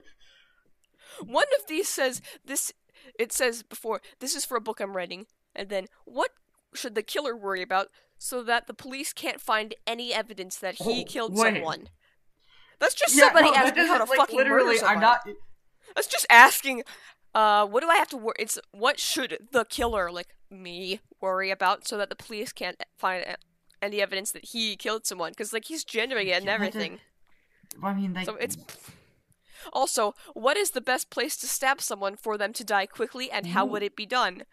One of these says this. It says before this is for a book I'm writing, and then what should the killer worry about so that the police can't find any evidence that he Oh, killed wait. someone? That's just Yeah, somebody no, asking how to like, fucking murder literally, somebody. I'm not. That's just asking. Uh, what do I have to worry? It's what should the killer, like me, worry about so that the police can't find any evidence that he killed someone? Because like he's genuine and Yeah, everything. I mean, like, So it's also what is the best place to stab someone for them to die quickly, and how would it be done?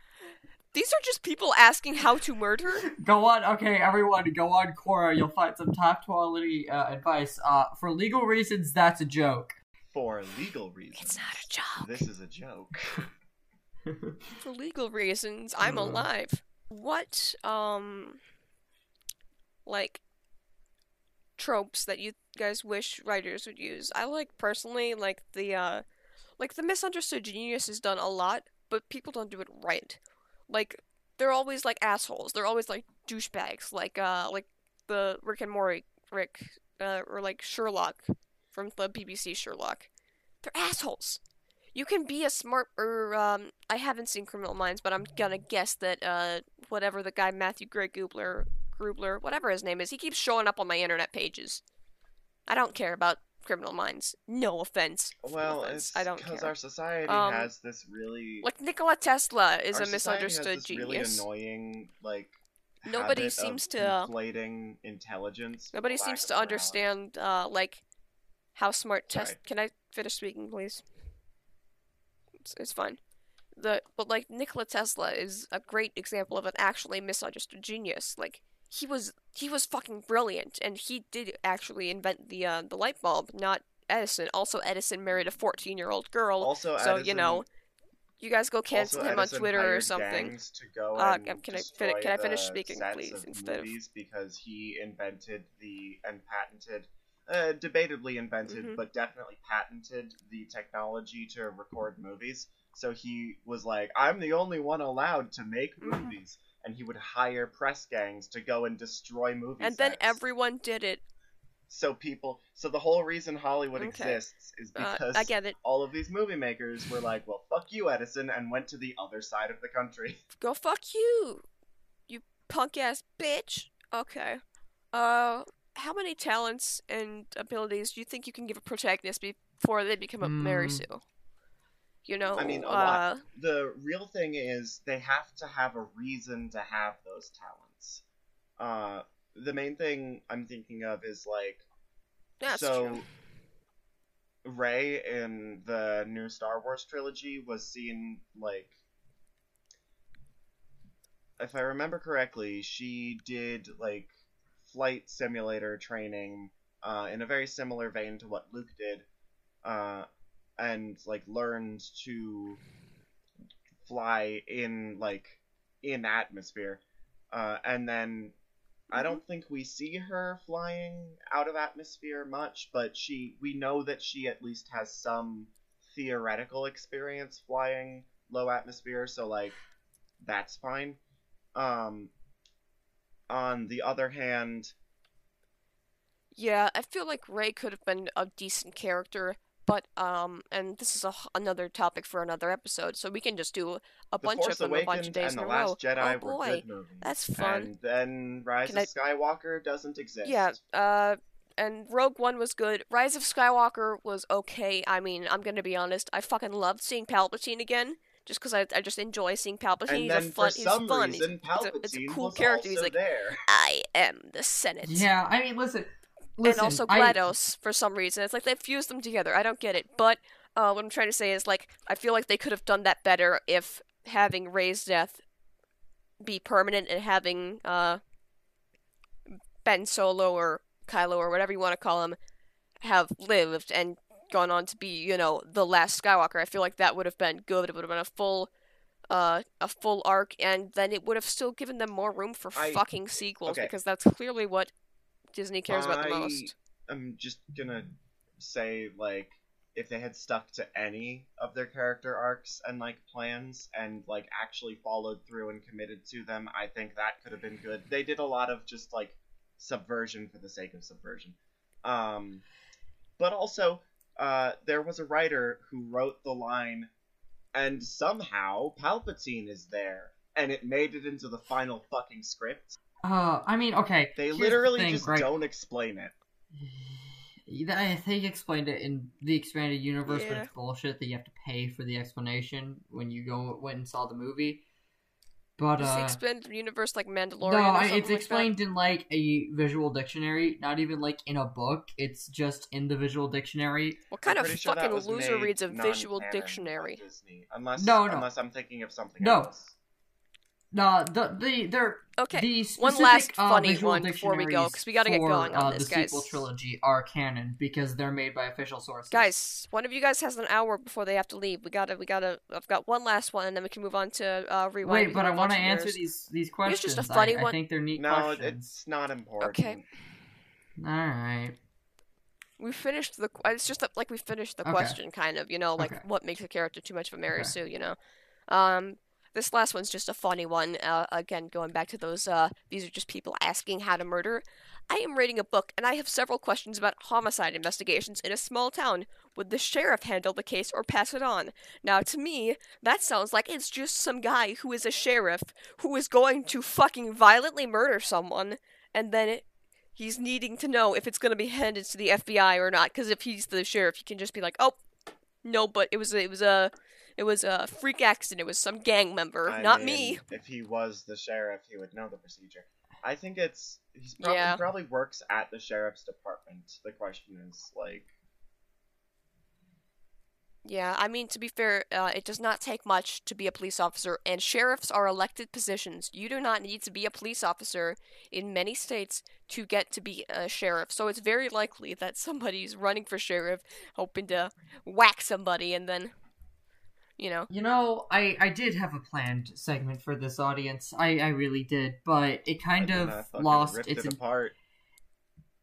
These are just people asking how to murder. Go on, okay, everyone, go on Quora. You'll find some top quality uh, advice. Uh, for legal reasons, that's a joke. For legal reasons. It's not a joke. This is a joke. For legal reasons, I'm Uh. alive. What um, like tropes that you guys wish writers would use? I like personally like the uh, like the misunderstood genius is done a lot, but people don't do it right. Like they're always like assholes. They're always like douchebags. Like uh, like the Rick and Morty Rick, uh, or like Sherlock from the BBC Sherlock. They're assholes. You can be a smart or um I haven't seen Criminal Minds, but I'm gonna guess that uh whatever the guy Matthew Gray Gubler Grubler, whatever his name is, he keeps showing up on my internet pages. I don't care about Criminal Minds. No offense. No Well, offense. it's I don't because our society Um, has this really Like Nikola Tesla is our a misunderstood has this really annoying like Nobody seems to, inflating intelligence. Nobody seems to understand uh like how smart test. Sorry. Can I finish speaking, please? It's, it's fine. The but like Nikola Tesla is a great example of an actually misunderstood genius. Like he was he was fucking brilliant, and he did actually invent the uh, the light bulb, not Edison. Also, Edison married a fourteen year old girl, Also, so Edison, you know, you guys go cancel him on Edison Twitter or something. Uh, can I fin- can I finish speaking, please, instead of- because he invented the and patented, uh, debatably invented, Mhm. but definitely patented the technology to record movies. So he was like, "I'm the only one allowed to make Mhm. movies," and he would hire press gangs to go and destroy movies. And then everyone did it. so people, so the whole reason Hollywood Okay. exists is Uh, because I get it. all of these movie makers were like, "Well, fuck you, Edison," and went to the other side of the country. Go fuck you, you punk ass bitch. Okay. Uh, how many talents and abilities do you think you can give a protagonist before they become a Mary Hmm. Sue? You know, I mean, a uh, lot. The real thing is they have to have a reason to have those talents. Uh, the main thing I'm thinking of is like that's so true. Rey in the new Star Wars trilogy was seen like if I remember correctly, she did like flight simulator training uh, in a very similar vein to what Luke did, uh, and like learned to fly in like in atmosphere, uh, and then I don't think we see her flying out of atmosphere much, but she we know that she at least has some theoretical experience flying low atmosphere, so like that's fine. Um on the other hand, Yeah, I feel like Rey could have been a decent character, but um, and this is a, h- another topic for another episode, so we can just do a The bunch Force of them a bunch of days and in The a row. Last Jedi oh were boy, good movies. that's fun. And then Rise Can of I- Skywalker doesn't exist. Yeah, uh, and Rogue One was good. Rise of Skywalker was okay. I mean, I'm gonna be honest. I fucking loved seeing Palpatine again, just because I, I just enjoy seeing Palpatine. And he's then a fun. for he's some fun. He's- reason, it's, Palpatine a, it's a cool was character. He's like, there. I am the Senate. Yeah, I mean, listen, listen. and also I- GLaDOS for some reason. It's like they fused them together. I don't get it. But uh, what I'm trying to say is like I feel like they could have done that better if having Rey's death be permanent and having uh, Ben Solo or Kylo or whatever you want to call him have lived and gone on to be you know the last Skywalker. I feel like that would have been good. It would have been a full. Uh, a full arc, and then it would have still given them more room for I- fucking sequels okay. because that's clearly what Disney cares about the most. I'm just gonna say like if they had stuck to any of their character arcs and like plans and like actually followed through and committed to them, I think that could have been good. They did a lot of just like subversion for the sake of subversion. Um but also uh there was a writer who wrote the line and somehow Palpatine is there and it made it into the final fucking script. Uh, I mean, okay. They here's the literally thing, just right? don't explain it. I think explained it in the expanded universe, but it's bullshit that you have to pay for the explanation when you go went and saw the movie. But Is the uh, expanded universe like Mandalorian? no, or something it's like explained in like a visual dictionary, not even like in a book. It's just in the visual dictionary. What kind I'm of pretty sure fucking loser reads a visual dictionary? Disney, unless No, no. unless I'm thinking of something No. else. No, the the there Okay, the one last uh, funny one before we go, dictionaries 'cause we gotta get going on uh, this, the sequel trilogy are canon because they're made by official sources. guys, one of you guys has an hour before they have to leave. We gotta, we gotta. I've got one last one, and then we can move on to uh, rewind. Wait, but I want to to answer yours. these these Here's questions. just a funny I, one. I think they're neat No, questions. it's not important. Okay. All right. We finished the. It's just like we finished the Okay. question, kind of. You know, like Okay. what makes a character too much of a Mary Okay. Sue. You know, um, this last one's just a funny one. Uh, again, going back to those. Uh, these are just people asking how to murder. I am reading a book, and I have several questions about homicide investigations in a small town. Would the sheriff handle the case or pass it on? Now, to me, that sounds like it's just some guy who is a sheriff who is going to fucking violently murder someone, and then it, he's needing to know if it's going to be handed to the FBI or not. Because if he's the sheriff, he can just be like, "Oh, no, but it was it was a it was a freak accident. It was some gang member, I not mean, me." If he was the sheriff, he would know the procedure. I think it's he's probably Yeah. he probably works at the sheriff's department. The question is like Yeah, I mean, to be fair, uh, it does not take much to be a police officer, and sheriffs are elected positions. You do not need to be a police officer in many states to get to be a sheriff. So it's very likely that somebody's running for sheriff, hoping to whack somebody, and then, you know. You know, I I did have a planned segment for this audience. I I really did, but it kind of lost its. it apart.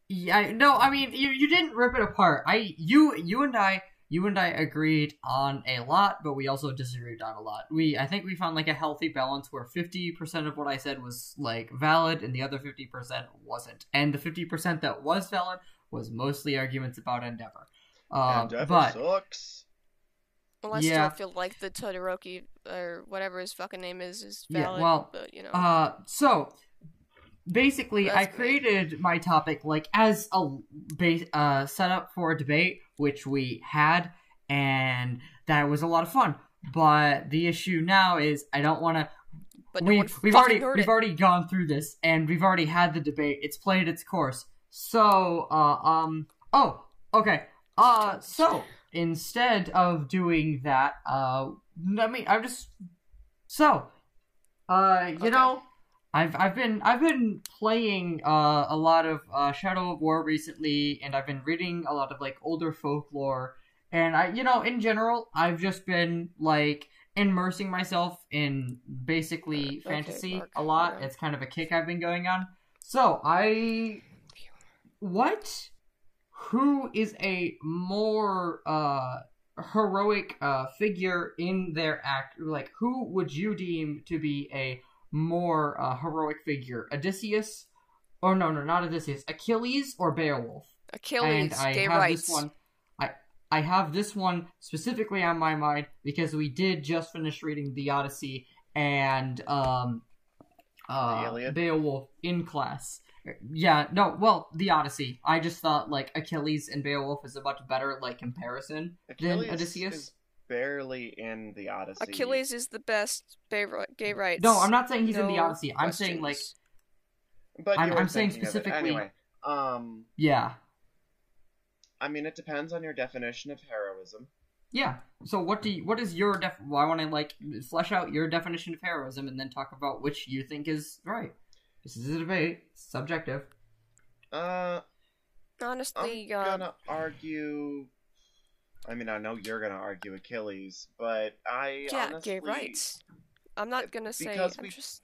Yeah, I- no, I mean you you didn't rip it apart. I you you and I you and I agreed on a lot, but we also disagreed on a lot. We I think we found like a healthy balance where fifty percent of what I said was like valid, and the other fifty percent wasn't. And the fifty percent that was valid was mostly arguments about Endeavor. Um, Endeavor but sucks. Well, I Yeah. still feel like the Todoroki, or whatever his fucking name is, is valid. Yeah, well, but, you know. Uh, so basically, That's I great. created my topic like as a base uh setup for a debate, which we had, and that was a lot of fun. But the issue now is I don't want to. but we one we've already we've it. already gone through this, and we've already had the debate. It's played its course. So, uh, um, oh, okay. Uh, so instead of doing that, uh, I mean, I'm just so, uh, you Okay. know, I've I've been I've been playing uh, a lot of uh, Shadow of War recently, and I've been reading a lot of like older folklore, and I you know in general I've just been like immersing myself in basically fantasy a lot. yeah. It's kind of a kick I've been going on. So I what who is a more uh heroic uh figure in their act like who would you deem to be a more uh, heroic figure? Odysseus? Or no no not odysseus. Achilles or beowulf? Achilles, and i gay have rights. this one. I i have this one specifically on my mind because we did just finish reading the odyssey and um uh The beowulf in class yeah, no, well, the Odyssey. I just thought like Achilles and Beowulf is a much better like comparison Achilles than Odysseus. is barely in the Odyssey. Achilles is the best gay, ri- rights. No, I'm not saying he's in the Odyssey. I'm saying like but I'm- I'm saying thinking of it. specifically- Anyway, um, yeah. I mean, it depends on your definition of heroism. Yeah. So what do you, what is your def well, I want to like flesh out your definition of heroism and then talk about which you think is right. This is a debate. It's subjective. Uh, honestly, I'm honestly, uh, gonna argue. I mean, I know you're gonna argue Achilles, but I yeah, honestly, gay rights. I'm not gonna say. because I'm we- just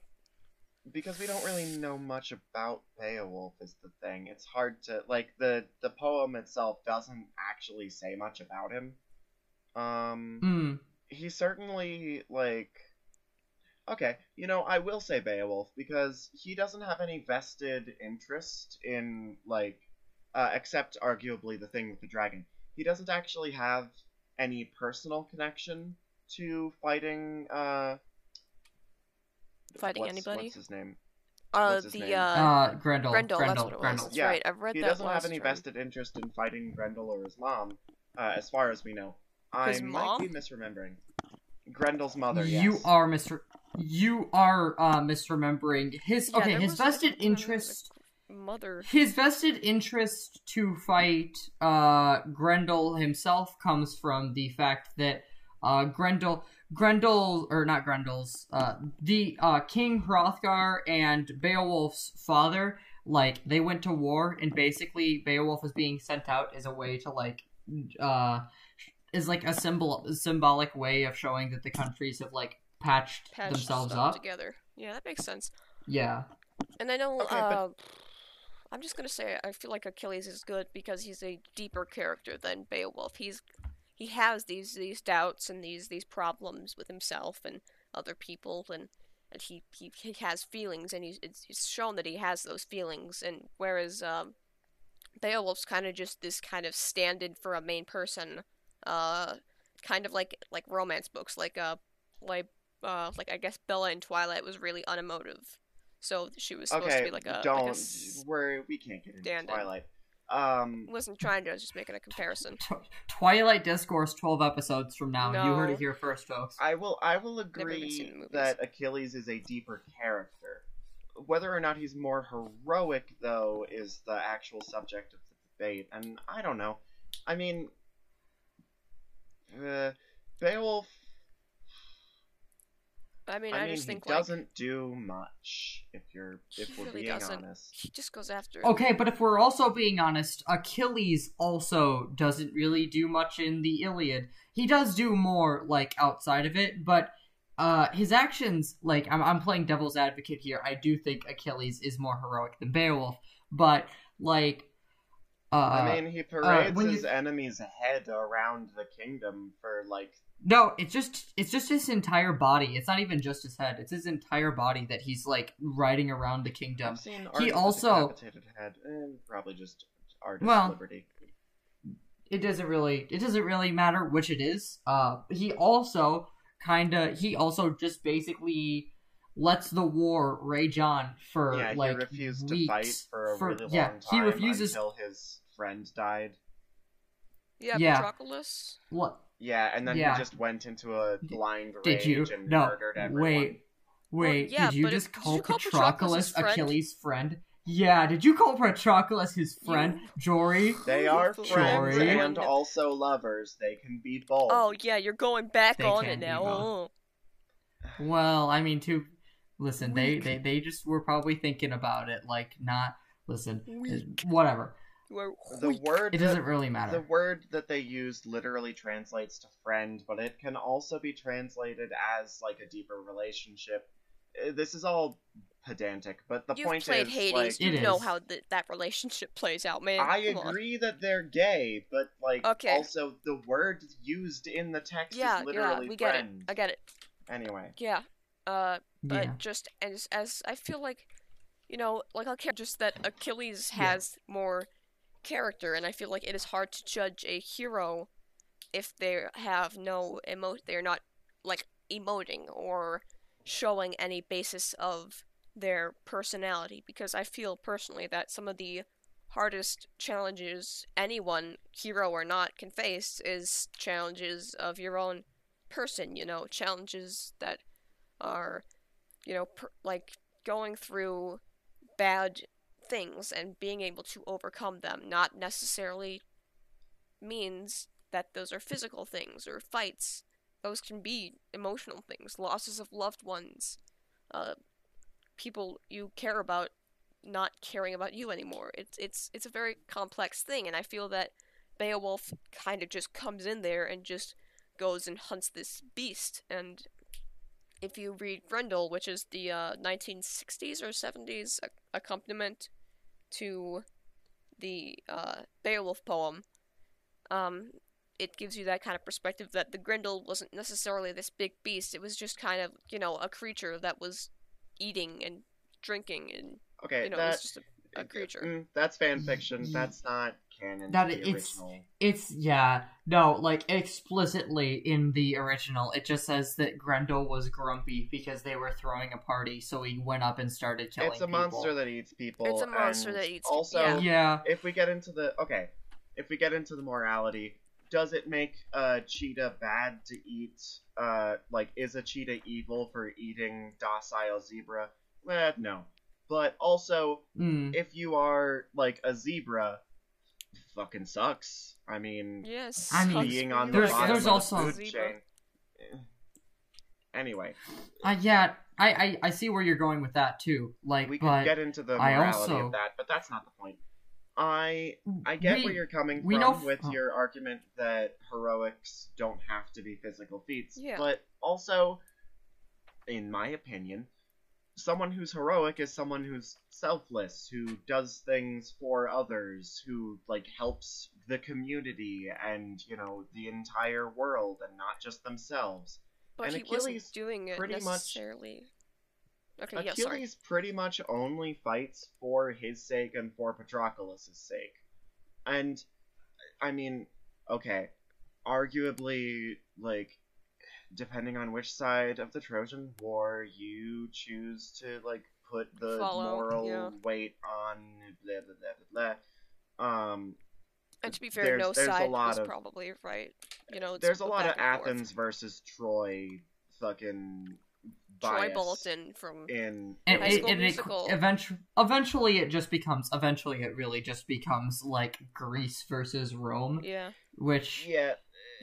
because we don't really know much about Beowulf is the thing. It's hard to like the the poem itself doesn't actually say much about him. Um, Hmm. he certainly like okay you know i will say beowulf because he doesn't have any vested interest in like uh, except arguably the thing with the dragon he doesn't actually have any personal connection to fighting uh Fighting what's- anybody? what's his name uh what's his the name? uh, Uh, Grendel. Grendel. Grendel. That's what it was. Grendel. That's Yeah, right. I've read he that He doesn't last have any time. vested interest in fighting grendel or his mom uh, as far as we know i His might be misremembering grendel's mother Yes. You are Mr. You are uh misremembering his. Yeah, okay, his vested think, one of the interest. Mother. His vested interest to fight uh, Grendel himself comes from the fact that uh, Grendel, Grendel, or not Grendel's, uh, the uh, King Hrothgar and Beowulf's father, like they went to war, and basically Beowulf was being sent out as a way to like, uh, is like a symbol, symbolic way of showing that the countries have like patched patched themselves up. together. Yeah, that makes sense. Yeah. And I know. Okay, uh, but- I'm just gonna say I feel like Achilles is good because he's a deeper character than Beowulf. He's he has these these doubts and these these problems with himself and other people and and he he, he has feelings and he's it's, it's shown that he has those feelings and whereas um Beowulf's kind of just this kind of stand-in for a main person uh kind of like like romance books like uh like uh like I guess Bella in Twilight was really unemotive. So she was supposed okay to be like a don't like a s- we're we can't get into stand-in. twilight um wasn't trying to I was just making a comparison. Tw- Twilight Discourse, twelve episodes from now. You heard it here first, folks. I will I will Never even seen agree that Achilles is a deeper character. Whether or not he's more heroic though is the actual subject of the debate, and I don't know. I mean uh, Beowulf I mean, I I, mean just he think like doesn't do much if you're if we're really being doesn't. honest. he just goes after. Okay, but if we're also being honest, Achilles also doesn't really do much in the Iliad. He does do more, like, outside of it, but uh, his actions, like, I'm, I'm playing devil's advocate here. I do think Achilles is more heroic than Beowulf, but, like, uh, I mean he parades when his you- enemy's head around the kingdom for like no, it's just it's just his entire body. It's not even just his head. It's his entire body that he's like riding around the kingdom. I've seen he with also- decapitated head, and probably just artist Well, liberty. it doesn't really it doesn't really matter which it is. Uh, he also kind of he also just basically lets the war rage on for Yeah, like he refused weeks. to fight for a really long yeah, time he refuses. until his friend died. yeah, yeah. Patroclus. What Yeah, and then Yeah. he just went into a blind did rage you? and No, murdered everyone. wait, wait. yeah, did you just if- did call you call Patroclus Patroclus friend? Achilles' friend? Yeah, did you call Patroclus his friend, Jory? They are Jory. friends and also lovers. They can be both. Oh yeah, you're going back They on it now. Oh. Well, I mean, to Listen, they, they they just were probably thinking about it, like not listen, Weak. whatever. We're The word It that- doesn't really matter. The word that they used literally translates to friend, but it can also be translated as like a deeper relationship. Uh, This is all pedantic, but the You've point played is, Hades. like, you know is. how th- that relationship plays out, man. I Come on. agree that they're gay, but like Okay. also the word used in the text Yeah, is yeah, literally we get it. I get it. Anyway, Yeah. Uh, but yeah. just as as I feel like, you know, like I'll care just that Achilles Yeah. has more character, and I feel like it is hard to judge a hero if they have no emo. They're not like emoting or showing any basis of their personality because I feel personally that some of the hardest challenges anyone, hero or not, can face is challenges of your own person, you know, challenges that are, you know, per- like going through bad things and being able to overcome them, not necessarily means that those are physical things or fights. Those can be emotional things, losses of loved ones, uh, people you care about not caring about you anymore. It's it's it's a very complex thing, and I feel that Beowulf kind of just comes in there and just goes and hunts this beast. And if you read Grendel, which is the uh, 1960s or 70s ac- accompaniment to the uh, Beowulf poem, um, it gives you that kind of perspective that the Grendel wasn't necessarily this big beast. It was just kind of, you know, a creature that was eating and drinking, and okay, you know, it that was just a, a creature. mm, that's fan fiction. That's not canon. That to the it's- original. It's yeah, no, like explicitly in the original, it just says that Grendel was grumpy because they were throwing a party, so he went up and started killing. It's a people. monster that eats people. It's a monster that eats- people. Also, yeah. Yeah, if we get into the okay, if we get into the morality, does it make a cheetah bad to eat? Uh, like, is a cheetah evil for eating docile zebra? Eh, no. But also, mm. if you are like a zebra, fucking sucks. I mean, Yes. I mean, being on the There's- bottom there's of also- the food chain. Eh. Anyway, Uh, yeah, I, I I see where you're going with that too. Like, we can get into the I morality also- of that, but that's not the point. I I get we- where you're coming we from know f- with oh. your argument that heroics don't have to be physical feats. Yeah. But also, in my opinion, someone who's heroic is someone who's selfless, who does things for others, who like helps the community and, you know, the entire world and not just themselves. But and he Achilles wasn't doing it pretty much- necessarily. Okay, yeah. Achilles pretty much only fights for his sake and for Patroclus' sake. And, I mean, okay, arguably, like, depending on which side of the Trojan War you choose to, like, put the Follow, moral yeah. weight on, blah, blah, blah, blah, blah. Um, And to be fair, there's- no there's a side lot was of- probably right. You know, it's there's a lot of back and forth. Athens versus Troy fucking Troy bias Bolton from in and, High it, School and it, Musical. eventually, eventually, it just becomes. Eventually, it really just becomes like Greece versus Rome, yeah. which yeah.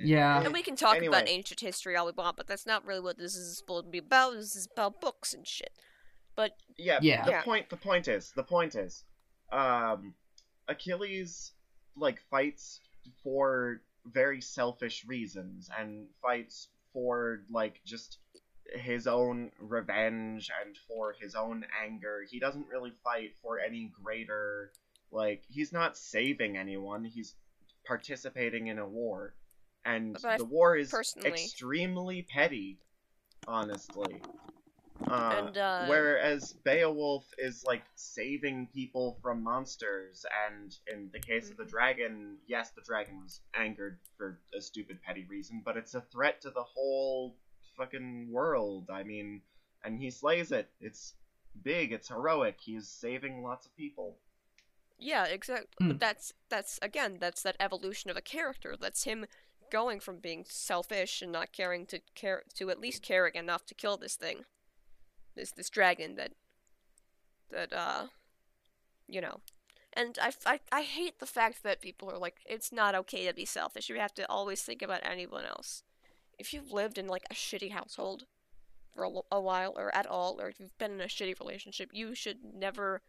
Yeah, And we can talk about ancient history all we want, but that's not really what this is supposed to be about. This is about books and shit. But Yeah, Yeah. The Yeah. point. The point is. The point is. Um, Achilles like fights for very selfish reasons and fights for like just his own revenge and for his own anger. He doesn't really fight for any greater like he's not saving anyone. He's participating in a war. And But the war is personally- extremely petty, honestly. Uh, And, uh, whereas Beowulf is like saving people from monsters, and in the case Mm-hmm. of the dragon, yes, the dragon was angered for a stupid petty reason, but it's a threat to the whole fucking world. I mean, and he slays it. It's big. It's heroic. He's saving lots of people. yeah, exactly. Hmm. But that's that's again, that's that evolution of a character. That's him going from being selfish and not caring to care to at least caring enough to kill this thing. This this dragon that that uh you know. And I, I, I hate the fact that people are like, it's not okay to be selfish. You have to always think about anyone else. If you've lived in like a shitty household for a while or at all, or if you've been in a shitty relationship, you should never.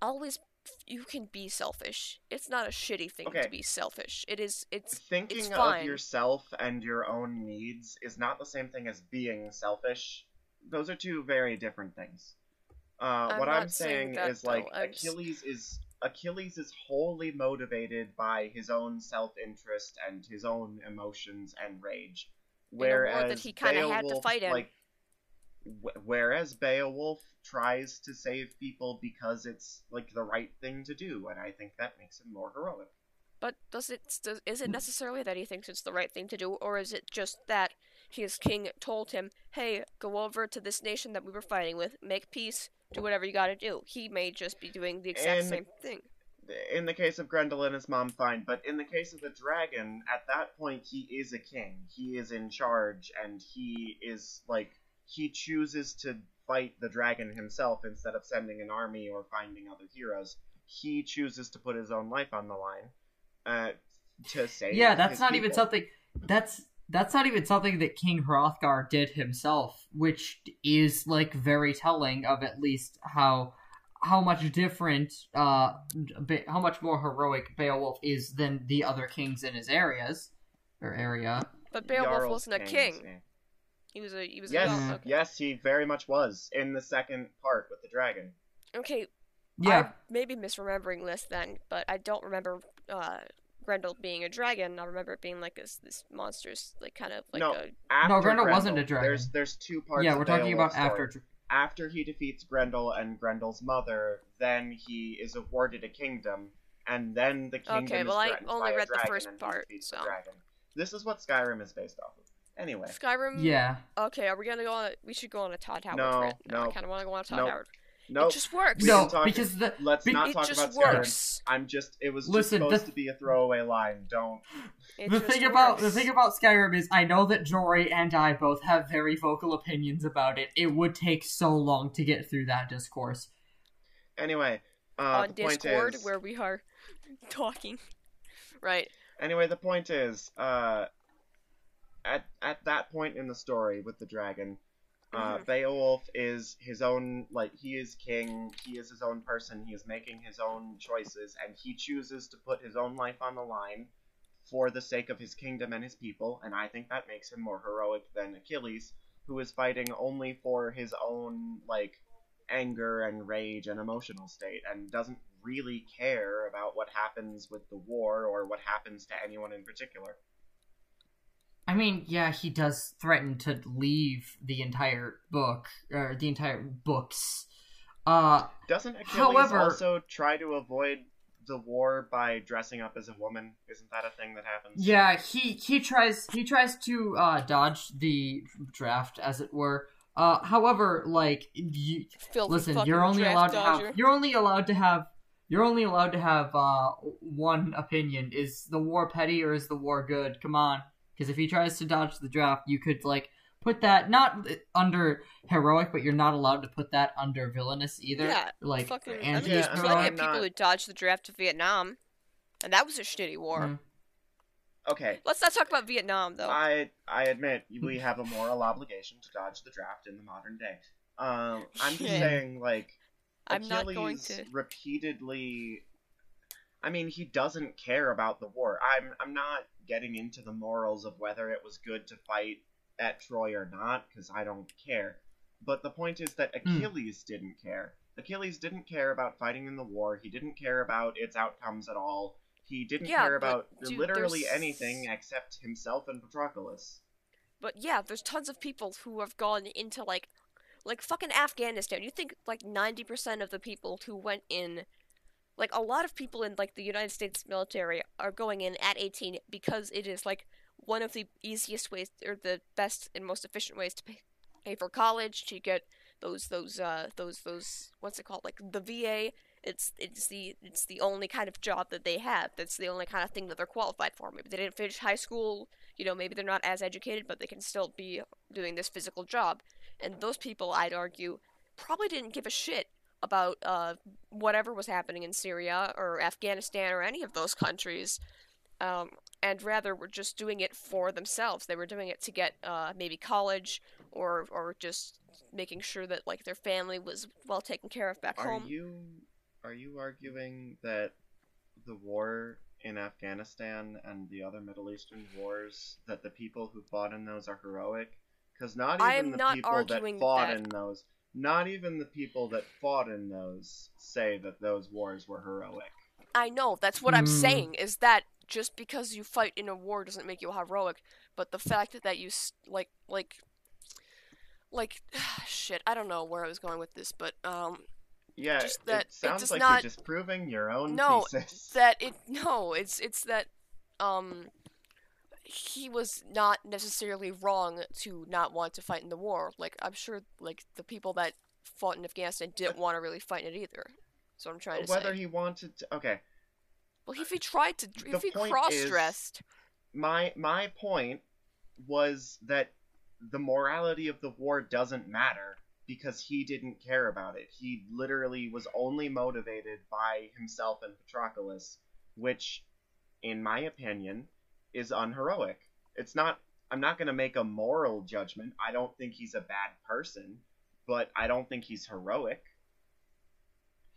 Always, you can be selfish. It's not a shitty thing Okay. to be selfish. It is. It's Thinking it's of yourself and your own needs is not the same thing as being selfish. Those are two very different things. Uh, I'm what I'm saying saying is like. I'm just- Achilles is Achilles is wholly motivated by his own self-interest and his own emotions and rage. In a war Whereas that he kinda had to fight in. like, wh- whereas Beowulf tries to save people because it's like the right thing to do, and I think that makes him more heroic. But does it does, is it necessarily that he thinks it's the right thing to do, or is it just that his king told him, "Hey, go over to this nation that we were fighting with, make peace, do whatever you got to do." He may just be doing the exact And- same thing. in the case of Grendel and his mom, fine. But in the case of the dragon, at that point, he is a king. He is in charge, and he is like he chooses to fight the dragon himself instead of sending an army or finding other heroes. He chooses to put his own life on the line uh, to save. Yeah, that's his not even something. That's that's not even something that King Hrothgar did himself, which is like very telling of at least how how much different, uh, how much more heroic Beowulf is than the other kings in his areas or area. But Beowulf Jarl's wasn't a kings, king. yeah. He was a he was Yes, a. Okay. yes, he very much was in the second part with the dragon. okay, Yeah, I may be misremembering this then, but I don't remember uh, Grendel being a dragon. I remember it being like this this monstrous, like kind of like No, a After Grendel wasn't a dragon. There's there's two parts. yeah, we're talking about Beowulf's after. after he defeats Grendel and Grendel's mother, then he is awarded a kingdom, and then the kingdom Okay, is well, I only read the first part, so- the dragon. This is what Skyrim is based off of. Anyway, Skyrim. Yeah, Okay, are we gonna go on? A, we should go on a Todd Howard No, rant. I no. kind of want to go on a Todd Nope. Howard. no, It just works. No, talk- because the let's be- not it talk just about Skyrim. works. I'm just, it was just supposed the- to be a throwaway line. Don't. It the just thing about the thing about Skyrim is I know that Jory and I both have very vocal opinions about it. It would take so long to get through that discourse. Anyway, uh, on the point Discord is, where we are talking. Right. Anyway, the point is, uh, at at that point in the story with the dragon, uh, Mhm. Beowulf is his own like he is king. He is his own person. He is making his own choices, and he chooses to put his own life on the line for the sake of his kingdom and his people. And I think that makes him more heroic than Achilles, who is fighting only for his own like anger and rage and emotional state, and doesn't really care about what happens with the war or what happens to anyone in particular. I mean, yeah, he does threaten to leave the entire book or the entire books. Uh, Doesn't Achilles However- also try to avoid the war by dressing up as a woman? Isn't that a thing that happens? yeah, he he tries he tries to uh dodge the draft, as it were. Uh, however, like you, Filthy listen, you're only draft allowed to dodger. have you're only allowed to have you're only allowed to have uh one opinion. Is the war petty or is the war good? Come on, because if he tries to dodge the draft, you could like put that not under heroic, but you're not allowed to put that under villainous either. Yeah, like Fucking, I and mean, there's plenty I'm of people not- who dodged the draft to Vietnam, and that was a shitty war. Mm. Okay. Let's not talk about Vietnam though. I I admit we have a moral obligation to dodge the draft in the modern day. Um, I'm just saying, like, I'm not Achilles going to- repeatedly. I mean, he doesn't care about the war. I'm I'm not getting into the morals of whether it was good to fight at Troy or not because I don't care. But the point is that Hmm. Achilles didn't care. Achilles didn't care about fighting in the war. He didn't care about its outcomes at all. He didn't Yeah, care about dude, literally there's- anything except himself and Patroclus. But yeah, there's tons of people who have gone into like, like fucking Afghanistan. You think like ninety percent of the people who went in, like a lot of people in like the United States military are going in at eighteen because it is like one of the easiest ways or the best and most efficient ways to pay, pay for college to get those those uh those those what's it called like the VA. It's it's the it's the only kind of job that they have. That's the only kind of thing that they're qualified for. Maybe they didn't finish high school you know, maybe they're not as educated, but they can still be doing this physical job. And those people, I'd argue, probably didn't give a shit about uh, whatever was happening in Syria or Afghanistan or any of those countries, um, and rather were just doing it for themselves. They were doing it to get uh, maybe college or or just making sure that like their family was well taken care of back Are home. you are you arguing that the war in Afghanistan and the other Middle Eastern wars that the people who fought in those are heroic? Because not even the not people that fought that. in those, not even the people that fought in those say that those wars were heroic. I know that's what I'm Hmm. saying is that just because you fight in a war doesn't make you heroic, but the fact that you s- like like like shit, I don't know where I was going with this, but um Yeah, Just that it it sounds does like not- you're disproving your own No, thesis. that it no, it's it's that um he was not necessarily wrong to not want to fight in the war. Like I'm sure like the people that fought in Afghanistan didn't want to really fight in it either. So I'm trying to say Whether say. he wanted to, okay. well, if he tried to, The if he cross-dressed, my my point was that the morality of the war doesn't matter because he didn't care about it. He literally was only motivated by himself and Patroclus, which, in my opinion, is unheroic. It's not. I'm not going to make a moral judgment. I don't think he's a bad person, but I don't think he's heroic.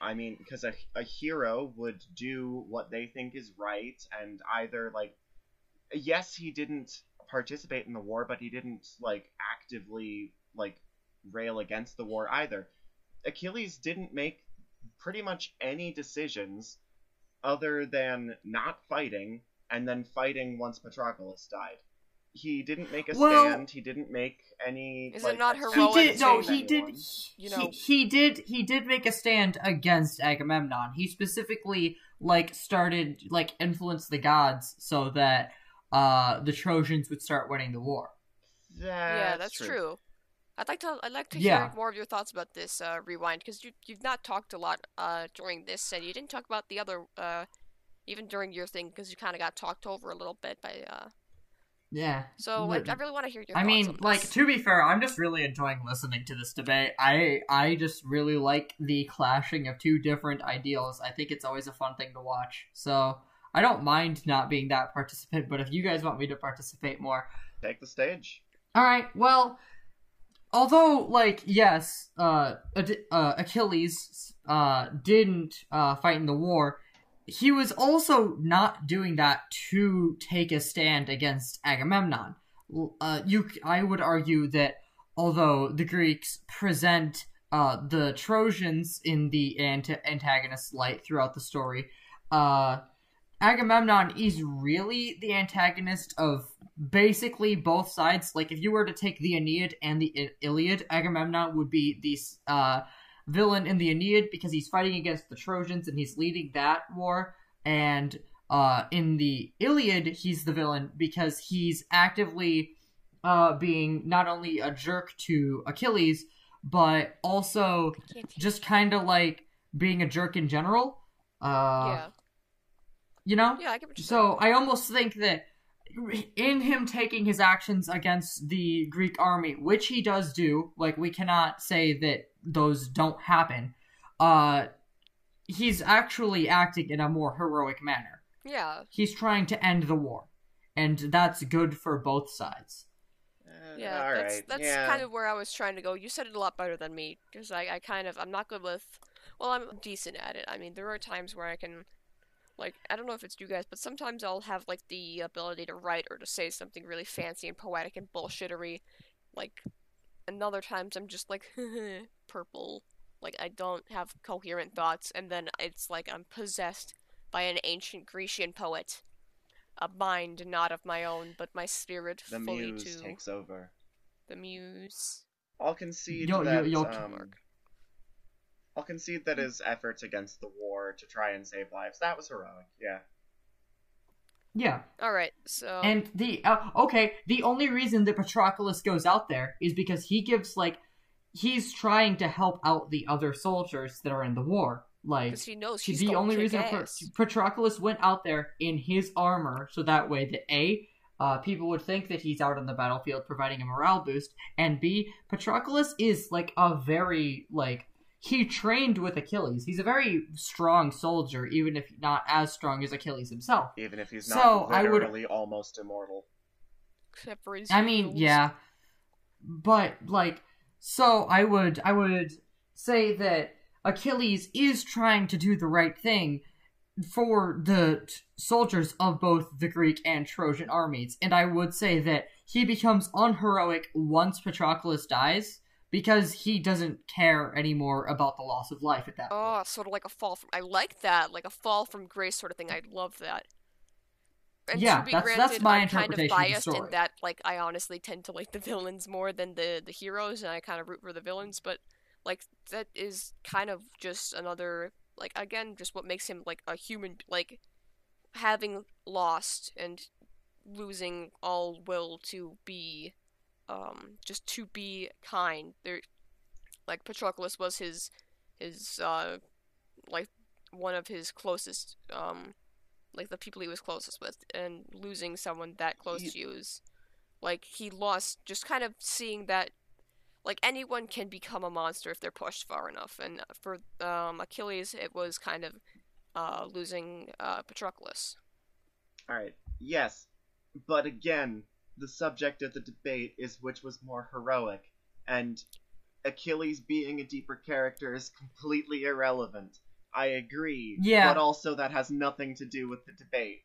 I mean, because a, a hero would do what they think is right and either, like, yes, he didn't participate in the war, but he didn't like actively like rail against the war either. Achilles didn't make pretty much any decisions other than not fighting and then fighting once Patroclus died. He didn't make a Well- stand. He didn't make any. Is it not not He did no, to he did. You he- know- he, did. He did make a stand against Agamemnon. He specifically like started like influenced the gods so that uh the Trojans would start winning the war. yeah, that's true. I'd like to I'd like to Yeah. hear more of your thoughts about this uh, rewind because you you've not talked a lot uh, during this and you didn't talk about the other uh, even during your thing because you kind of got talked over a little bit by uh. Yeah. So I, I really want to hear your. I thoughts mean, on like to be fair, I'm just really enjoying listening to this debate. I I just really like the clashing of two different ideals. I think it's always a fun thing to watch. So I don't mind not being that participant, but if you guys want me to participate more, Take the stage. all right. Well, although like yes, uh, Ad- uh Achilles uh didn't uh fight in the war, he was also not doing that to take a stand against Agamemnon. Uh, you, I would argue that although the Greeks present uh, the Trojans in the ant- antagonist light throughout the story, uh, Agamemnon is really the antagonist of basically both sides. Like, if you were to take the Aeneid and the I- Iliad, Agamemnon would be the uh, villain in the Aeneid because he's fighting against the Trojans and he's leading that war. And uh, in the Iliad, he's the villain because he's actively uh, being not only a jerk to Achilles, but also just kind of like being a jerk in general. Uh, yeah, You know? yeah, I get what you're So I almost think that in him taking his actions against the Greek army, which he does do, like we cannot say that those don't happen, uh he's actually acting in a more heroic manner. Yeah, He's trying to end the war. And that's good for both sides. Eh, yeah, all that's right, that's yeah. kind of where I was trying to go. You said it a lot better than me because I, I kind of I'm not good with. Well, I'm decent at it. I mean, there are times where I can, like, I don't know if it's you guys, but sometimes I'll have like the ability to write or to say something really fancy and poetic and bullshittery, like, and other times I'm just like purple, like I don't have coherent thoughts, and then it's like I'm possessed by an ancient Grecian poet, a mind not of my own, but my spirit the fully muse to takes over. the muse. I'll concede Yo- yo- that. yo- um, I'll concede that his efforts against the war to try and save lives that was heroic. Yeah. Yeah. All right, so And the uh, okay, the only reason that Patroclus goes out there is because he gives like he's trying to help out the other soldiers that are in the war. Like because he knows he's the only reason. Pat- Patroclus went out there in his armor so that way that a uh, people would think that he's out on the battlefield providing a morale boost, and b Patroclus is like a very like he trained with Achilles. He's a very strong soldier, even if not as strong as Achilles himself. Even if he's So, not I would- literally almost immortal. Except for his I mean, heels. yeah. but like so I would I would say that Achilles is trying to do the right thing for the t- soldiers of both the Greek and Trojan armies, and I would say that he becomes unheroic once Patroclus dies because he doesn't care anymore about the loss of life at that ah, point. Oh, sort of like a fall from. I like that, like a fall from grace sort of thing. I love that. And Yeah, to be that's- granted, that's my I'm kind of interpretation of biased in that, like, I honestly tend to like the villains more than the the heroes, and I kind of root for the villains. But like, that is kind of just another, like, again, just what makes him like a human, like, having lost and losing all will to be, um, just to be kind. There, like Patroclus was his his uh like one of his closest um like the people he was closest with and losing someone that close He- to you is like he lost just kind of seeing that like anyone can become a monster if they're pushed far enough and for um Achilles it was kind of uh losing uh Patroclus Alright, yes. But again, the subject of the debate is which was more heroic, and Achilles being a deeper character is completely irrelevant. I agree. Yeah. But also that has nothing to do with the debate.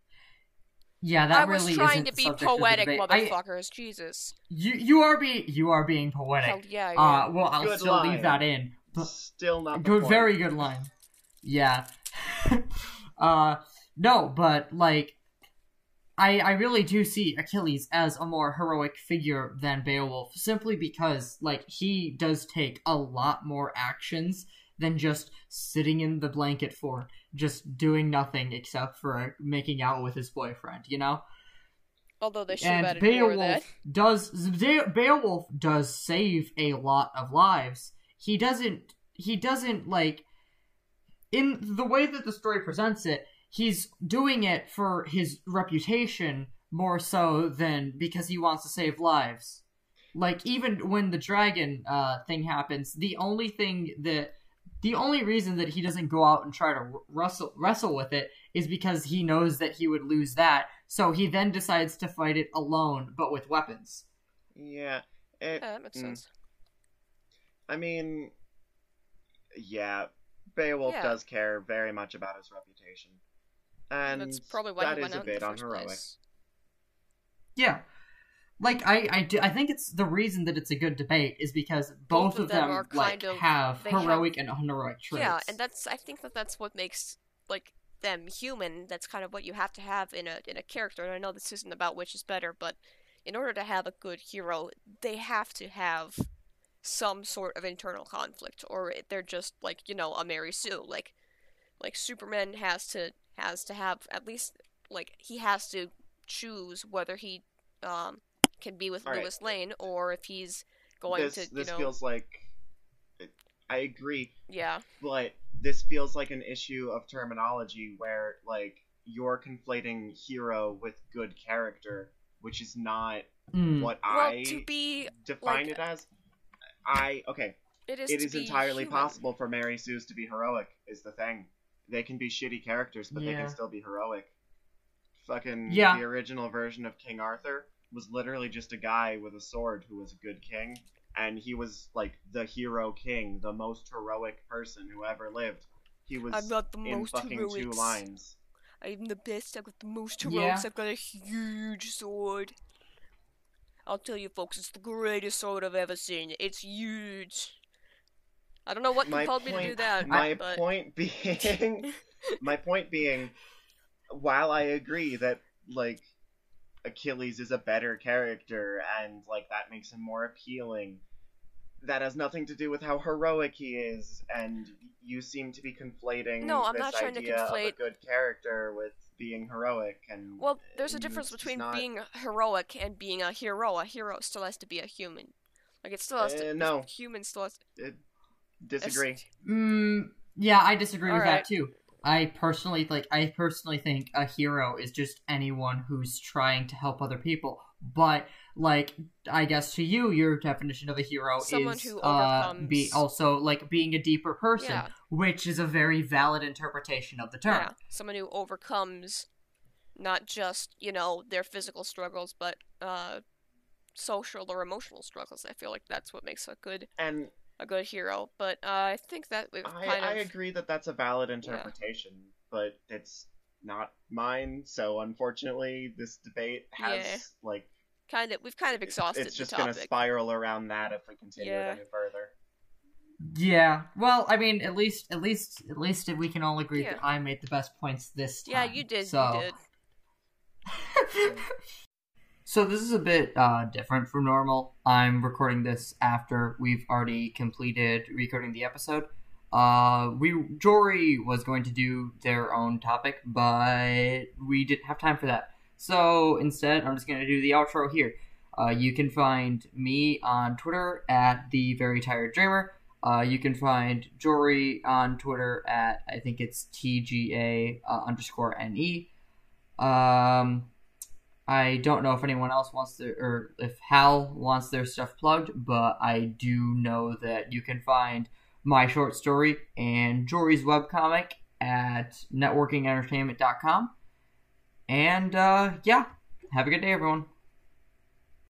Yeah, that I was really trying to be subject of the poetic debate. I- Jesus you you are being you are being poetic. hell yeah, Uh, well, I'll Good still line. leave that in. But- Still not the good, point. very good line. Yeah. uh, no, but like, I I really do see Achilles as a more heroic figure than Beowulf, simply because like he does take a lot more actions than just sitting in the blanket for just doing nothing except for making out with his boyfriend. You know. although they should have and more that Beowulf does Be- Beowulf does save a lot of lives. He doesn't he doesn't like in the way that the story presents it, he's doing it for his reputation more so than because he wants to save lives. Like even when the dragon uh thing happens, the only thing that the only reason that he doesn't go out and try to wrestle wrestle with it is because he knows that he would lose that. So he then decides to fight it alone, but with weapons. Yeah. It, yeah that makes mm. sense I mean, yeah, Beowulf Yeah. does care very much about his reputation. And that's probably why that he went a out in bit the first unheroic. place. Yeah. Like I, I, do, I think it's the reason that it's a good debate is because both, of of them them, are like kind of- have they have- heroic and unheroic traits. Yeah, and that's I think that that's what makes like them human. That's kind of what you have to have in a in a character. And I know this isn't about which is better, but in order to have a good hero, they have to have some sort of internal conflict, or they're just like you know a Mary Sue. Like like Superman has to has to have at least like he has to choose whether he um can be with All right. Lois Lane or if he's going this to you this know feels like I agree, yeah but this feels like an issue of terminology where like you're conflating hero with good character, which is not Mm. what well I to be define like- it as. I okay. it is it to is be entirely human. possible for Mary Sue's to be heroic. Is the thing. They can be shitty characters, but they can still be heroic. Fucking Yeah. the original version of King Arthur was literally just a guy with a sword who was a good king, and he was like the hero king, the most heroic person who ever lived. He was I'm not the in most fucking two lines. I'm the best. I've got the most Yeah. heroics. I've got a huge sword. I'll tell you, folks, it's the greatest sword I've ever seen. It's huge. I don't know what My compelled me to do that. My but... point being, my point being, while I agree that like Achilles is a better character and like that makes him more appealing, that has nothing to do with how heroic he is. And you seem to be conflating No, I'm this not trying to idea of a good character with being heroic. And Well, there's a difference between not- being heroic and being a hero. A hero still has to be a human. Like it still has to. Uh, no. Human still has. Uh, disagree. Mm, yeah, I disagree with Alright. that too. I personally like. I personally think a hero is just anyone who's trying to help other people. But like, I guess to you, your definition of a hero Someone is who uh, be also like being a deeper person, Yeah. which is a very valid interpretation of the term. Yeah, someone who overcomes not just you know their physical struggles, but uh, social or emotional struggles. I feel like that's what makes a good And a good hero. But uh, I think that we've I, kind I of agree that that's a valid interpretation, but it's not mine. So unfortunately, this debate has Yeah. like kind of we've kind of exhausted it's just the gonna spiral around that if we continue Yeah. it any further. Yeah. Well, I mean, at least, at least, at least, if we can all agree Yeah. that I made the best points this time. yeah, you did. So. You did. so this is a bit uh, different from normal. I'm recording this after we've already completed recording the episode. Uh, we Jory was going to do their own topic, but we didn't have time for that. So instead, I'm just going to do the outro here. Uh, you can find me on Twitter at the Very Tired Dreamer. Uh, you can find Jory on Twitter at I think it's TGA uh, underscore NE. Um, I don't know if anyone else wants to, or if Hal wants their stuff plugged, but I do know that you can find my short story and Jory's webcomic at networkingentertainment.com. And uh, yeah, have a good day, everyone.